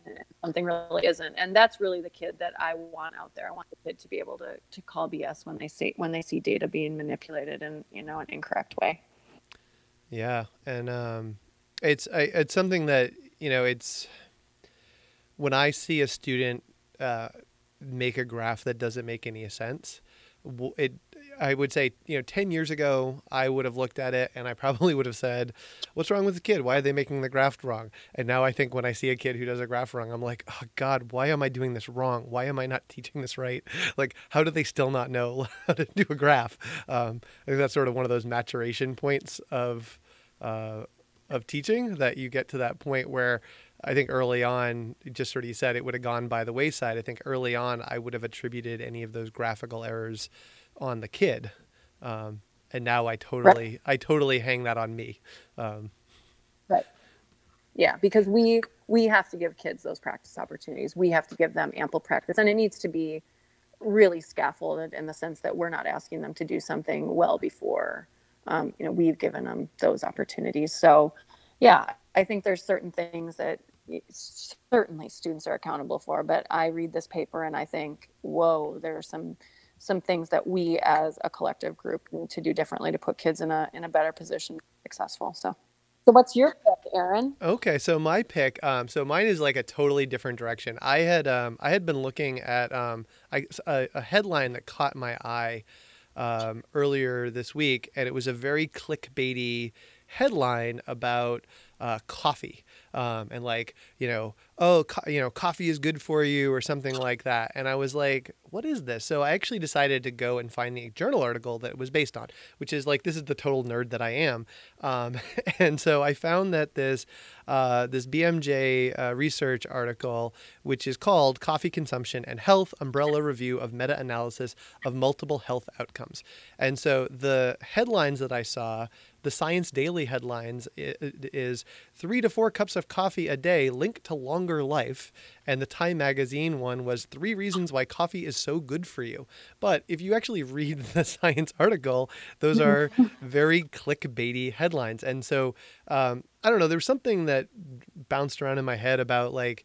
something really isn't. And that's really the kid that I want out there. I want the kid to be able to to call BS when they see when they see data being manipulated in you know an incorrect way. Yeah, and um, it's I, it's something that you know it's when I see a student uh, make a graph that doesn't make any sense. It I would say, you know, 10 years ago, I would have looked at it and I probably would have said, What's wrong with the kid? Why are they making the graph wrong? And now I think when I see a kid who does a graph wrong, I'm like, Oh God, why am I doing this wrong? Why am I not teaching this right? Like, how do they still not know how to do a graph? Um, I think that's sort of one of those maturation points of, uh, of teaching that you get to that point where I think early on, just sort of you said, it would have gone by the wayside. I think early on, I would have attributed any of those graphical errors on the kid, um, and now I totally right. I totally hang that on me. Um, right. Yeah, because we we have to give kids those practice opportunities. We have to give them ample practice, and it needs to be really scaffolded in the sense that we're not asking them to do something well before um, you know we've given them those opportunities. So, yeah, I think there's certain things that certainly students are accountable for. But I read this paper and I think, whoa, there are some some things that we as a collective group need to do differently to put kids in a in a better position to be successful. So so what's your pick, Aaron? Okay, so my pick, um, so mine is like a totally different direction. I had um, I had been looking at um, I, a, a headline that caught my eye um, earlier this week, and it was a very clickbaity headline about uh, coffee um, and like you know oh co- you know coffee is good for you or something like that. And i was like what is this? So i actually decided to go and find the journal article that it was based on which is like this is the total nerd that i am. Um, and so i found that this uh, this bmj uh, research article which is called coffee consumption and health umbrella review of meta-analysis of multiple health outcomes. And so the headlines that i saw the Science Daily headlines is three to four cups of coffee a day linked to longer life. And the Time Magazine one was three reasons why coffee is so good for you. But if you actually read the science article, those are very clickbaity headlines. And so um, I don't know, there's something that bounced around in my head about like,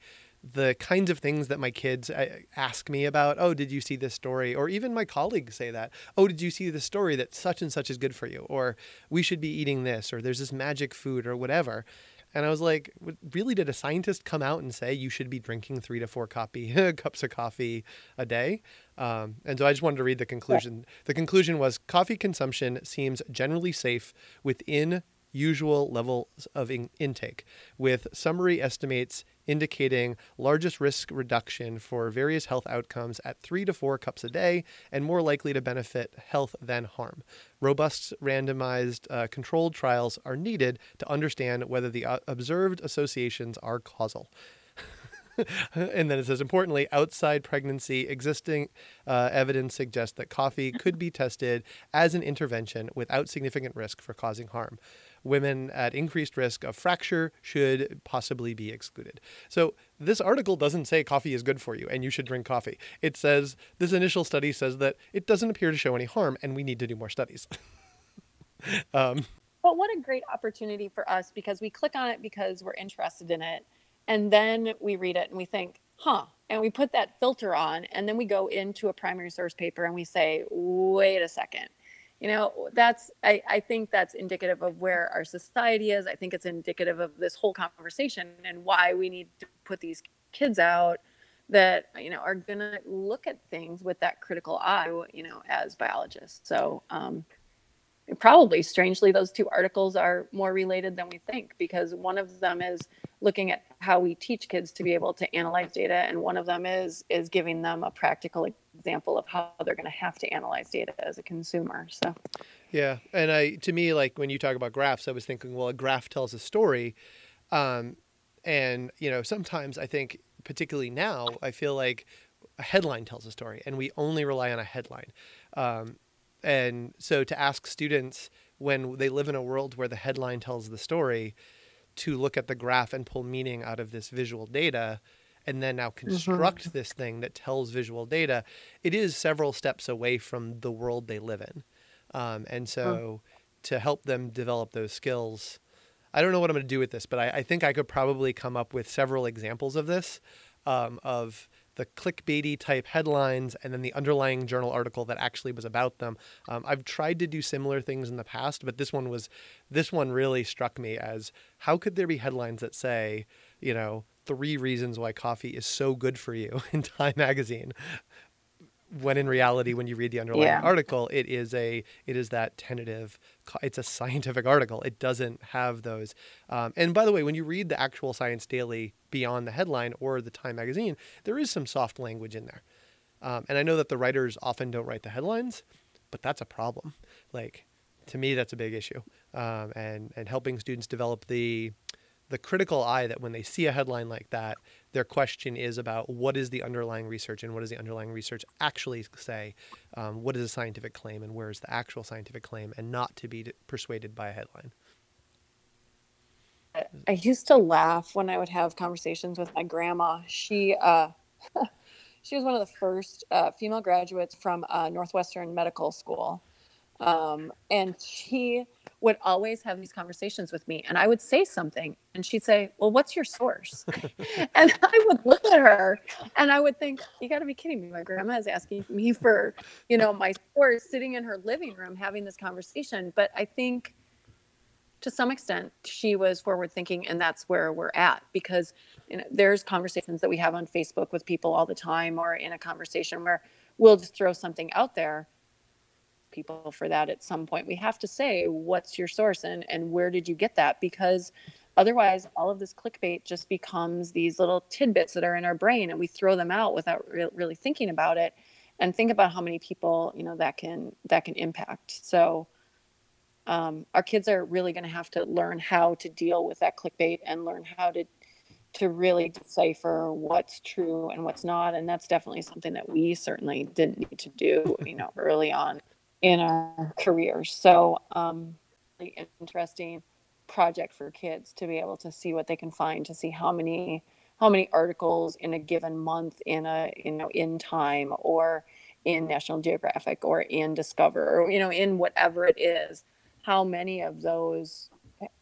the kinds of things that my kids uh, ask me about oh did you see this story or even my colleagues say that oh did you see the story that such and such is good for you or we should be eating this or there's this magic food or whatever and i was like really did a scientist come out and say you should be drinking three to four copy, cups of coffee a day um, and so i just wanted to read the conclusion yeah. the conclusion was coffee consumption seems generally safe within usual levels of in- intake, with summary estimates indicating largest risk reduction for various health outcomes at three to four cups a day and more likely to benefit health than harm. Robust randomized uh, controlled trials are needed to understand whether the uh, observed associations are causal. and then it says, importantly, outside pregnancy, existing uh, evidence suggests that coffee could be tested as an intervention without significant risk for causing harm women at increased risk of fracture should possibly be excluded. So this article doesn't say coffee is good for you and you should drink coffee. It says this initial study says that it doesn't appear to show any harm and we need to do more studies. um, but what a great opportunity for us because we click on it because we're interested in it. And then we read it and we think, huh, and we put that filter on and then we go into a primary source paper and we say wait a second you know that's I, I think that's indicative of where our society is. I think it's indicative of this whole conversation and why we need to put these kids out that you know are going to look at things with that critical eye you know as biologists. So um, probably strangely those two articles are more related than we think because one of them is looking at how we teach kids to be able to analyze data and one of them is is giving them a practical example of how they're going to have to analyze data as a consumer so. Yeah and i to me like when you talk about graphs i was thinking well a graph tells a story um, and you know sometimes i think particularly now i feel like a headline tells a story and we only rely on a headline. Um, and so to ask students when they live in a world where the headline tells the story to look at the graph and pull meaning out of this visual data and then now construct mm-hmm. this thing that tells visual data, it is several steps away from the world they live in. Um, and so to help them develop those skills, I don't know what I'm going to do with this, but I, I, think I could probably come up with several examples of this, um, of the clickbaity type headlines and then the underlying journal article that actually was about them. Um, I've tried to do similar things in the past, but this one was, this one really struck me as how could there be headlines that say, you know, three reasons why coffee is so good for you in Time Magazine. When in reality, when you read the underlying yeah. article, it is a it is that tentative. It's a scientific article. It doesn't have those. Um, and by the way, when you read the actual Science Daily beyond the headline or the Time Magazine, there is some soft language in there. Um, and I know that the writers often don't write the headlines, but that's a problem. Like to me, that's a big issue. Um, and and helping students develop the the critical eye that when they see a headline like that, their question is about what is the underlying research and what does the underlying research actually say? Um, what is a scientific claim and where is the actual scientific claim, and not to be persuaded by a headline. I used to laugh when I would have conversations with my grandma. She uh, she was one of the first uh, female graduates from uh, Northwestern Medical School, um, and she would always have these conversations with me and I would say something and she'd say, Well, what's your source? and I would look at her and I would think, You gotta be kidding me. My grandma is asking me for, you know, my source sitting in her living room having this conversation. But I think to some extent she was forward thinking and that's where we're at because you know, there's conversations that we have on Facebook with people all the time or in a conversation where we'll just throw something out there people for that at some point. We have to say, what's your source and, and where did you get that? Because otherwise, all of this clickbait just becomes these little tidbits that are in our brain and we throw them out without re- really thinking about it. And think about how many people, you know, that can that can impact. So um, our kids are really going to have to learn how to deal with that clickbait and learn how to to really decipher what's true and what's not and that's definitely something that we certainly didn't need to do you know early on in our careers. So, um, really interesting project for kids to be able to see what they can find, to see how many how many articles in a given month in a you know in time or in National Geographic or in Discover or you know in whatever it is, how many of those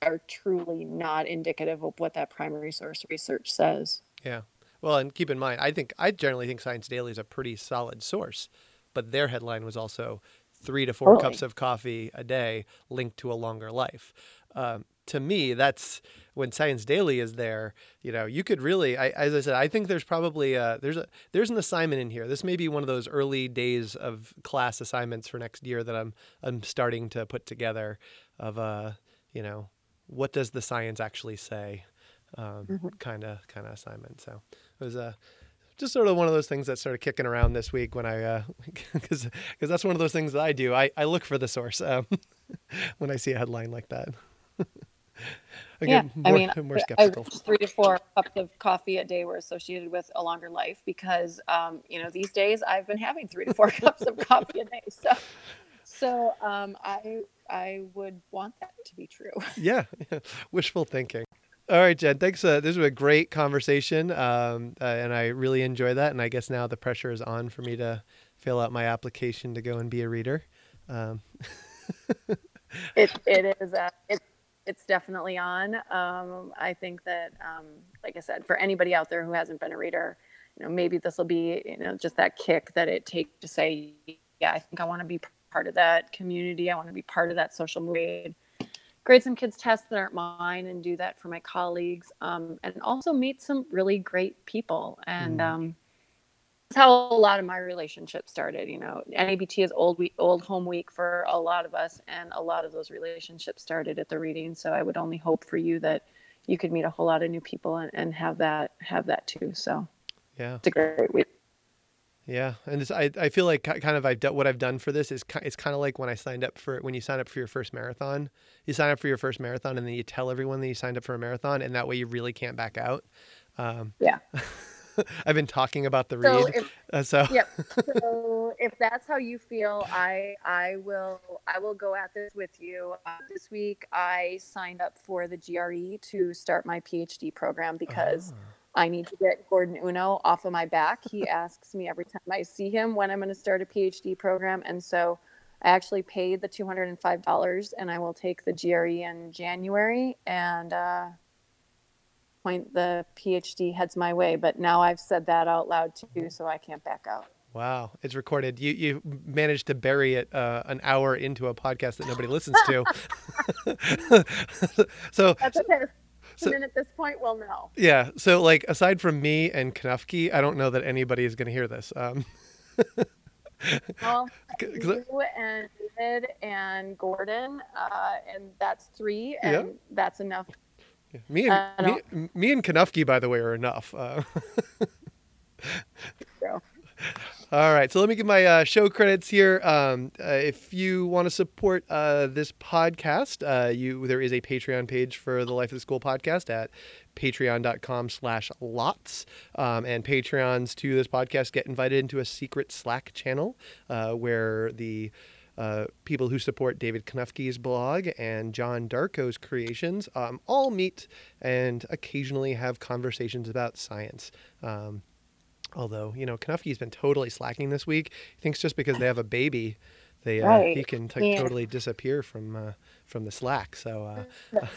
are truly not indicative of what that primary source research says. Yeah. Well, and keep in mind, I think I generally think Science Daily is a pretty solid source, but their headline was also three to four cups of coffee a day linked to a longer life. Um, to me, that's when Science Daily is there. You know, you could really, I, as I said, I think there's probably a, there's a there's an assignment in here. This may be one of those early days of class assignments for next year that I'm I'm starting to put together. Of uh, you know, what does the science actually say? Kind of kind of assignment. So it was a just sort of one of those things that started kicking around this week when I, because uh, because that's one of those things that I do. I, I look for the source um, when I see a headline like that. Again, yeah, more, I mean, more skeptical. I, three to four cups of coffee a day were associated with a longer life because, um, you know, these days I've been having three to four cups of coffee a day. So, so um, I I would want that to be true. Yeah, wishful thinking. All right, Jen. Thanks. Uh, this was a great conversation, um, uh, and I really enjoy that. And I guess now the pressure is on for me to fill out my application to go and be a reader. Um. it it is. Uh, it, it's definitely on. Um, I think that, um, like I said, for anybody out there who hasn't been a reader, you know, maybe this will be you know just that kick that it takes to say, yeah, I think I want to be part of that community. I want to be part of that social movement grade some kids tests that aren't mine and do that for my colleagues um, and also meet some really great people. And mm. um, that's how a lot of my relationships started you know. Nabt is old week old home week for a lot of us and a lot of those relationships started at the reading. So i would only hope for you that you could meet a whole lot of new people and, and have that have that too. So yeah. it's a great week yeah, and I I feel like kind of I've done what I've done for this is it's kind of like when I signed up for when you sign up for your first marathon. You sign up for your first marathon and then you tell everyone that you signed up for a marathon, and that way you really can't back out. Um, yeah. I've been talking about the So read. if Uh, so yep. So if that's how you feel, I I will I will go at this with you. Uh, this week I signed up for the GRE to start my PhD program because Ah. I need to get Gordon Uno off of my back. He asks me every time I see him when I'm going to start a PhD program, and so I actually paid the two hundred and five dollars, and I will take the GRE in January and uh, point the PhD heads my way. But now I've said that out loud too, so I can't back out. Wow, it's recorded. You you managed to bury it uh, an hour into a podcast that nobody listens to. so That's okay. So- and at this point, we'll know. yeah, so like aside from me and Knuffke, I don't know that anybody is going to hear this. Um, Well, you and David and Gordon, uh, and that's three, and Yeah. that's enough. Yeah. me and I me, me and Knuffke, by the way, are enough. Uh. All right, so let me give my uh, show credits here. Um, uh, if you want to support uh, this podcast, uh, you there is a Patreon page for the Life of the School podcast at patreon.com slash lots. Um, and Patreons to this podcast get invited into a secret Slack channel uh, where the uh, people who support David Knuffke's blog and John Darkow's creations um, all meet and occasionally have conversations about science. Um, Although, you know, Knuffke's been totally slacking this week. He thinks just because they have a baby, they uh, he can t- Yeah. totally disappear from uh, from the slack. So uh,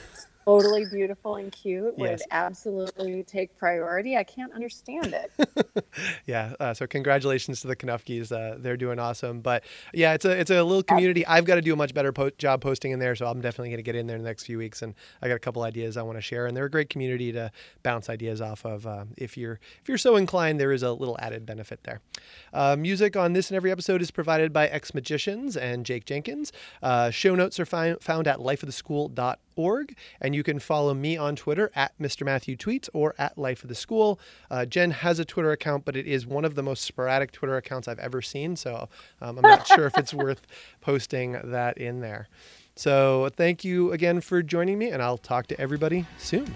Totally beautiful and cute Yes. would absolutely take priority. I can't understand it. yeah, uh, so congratulations to the Knuffkes. Uh, they're doing awesome. But yeah, it's a it's a little community. I've got to do a much better po- job posting in there, so I'm definitely going to get in there in the next few weeks. And I got a couple ideas I want to share, and they're a great community to bounce ideas off of. Uh, if you're if you're so inclined, there is a little added benefit there. Uh, music on this and every episode is provided by Ex Magicians and Jake Jenkins. Uh, show notes are fi- found at lifeoftheschool.org, and you can follow me on Twitter at Mr. Matthew Tweets or at Life of the School. Uh, Jen has a Twitter account, but it is one of the most sporadic Twitter accounts I've ever seen, so um, I'm not sure if it's worth posting that in there. So thank you again for joining me, and I'll talk to everybody soon.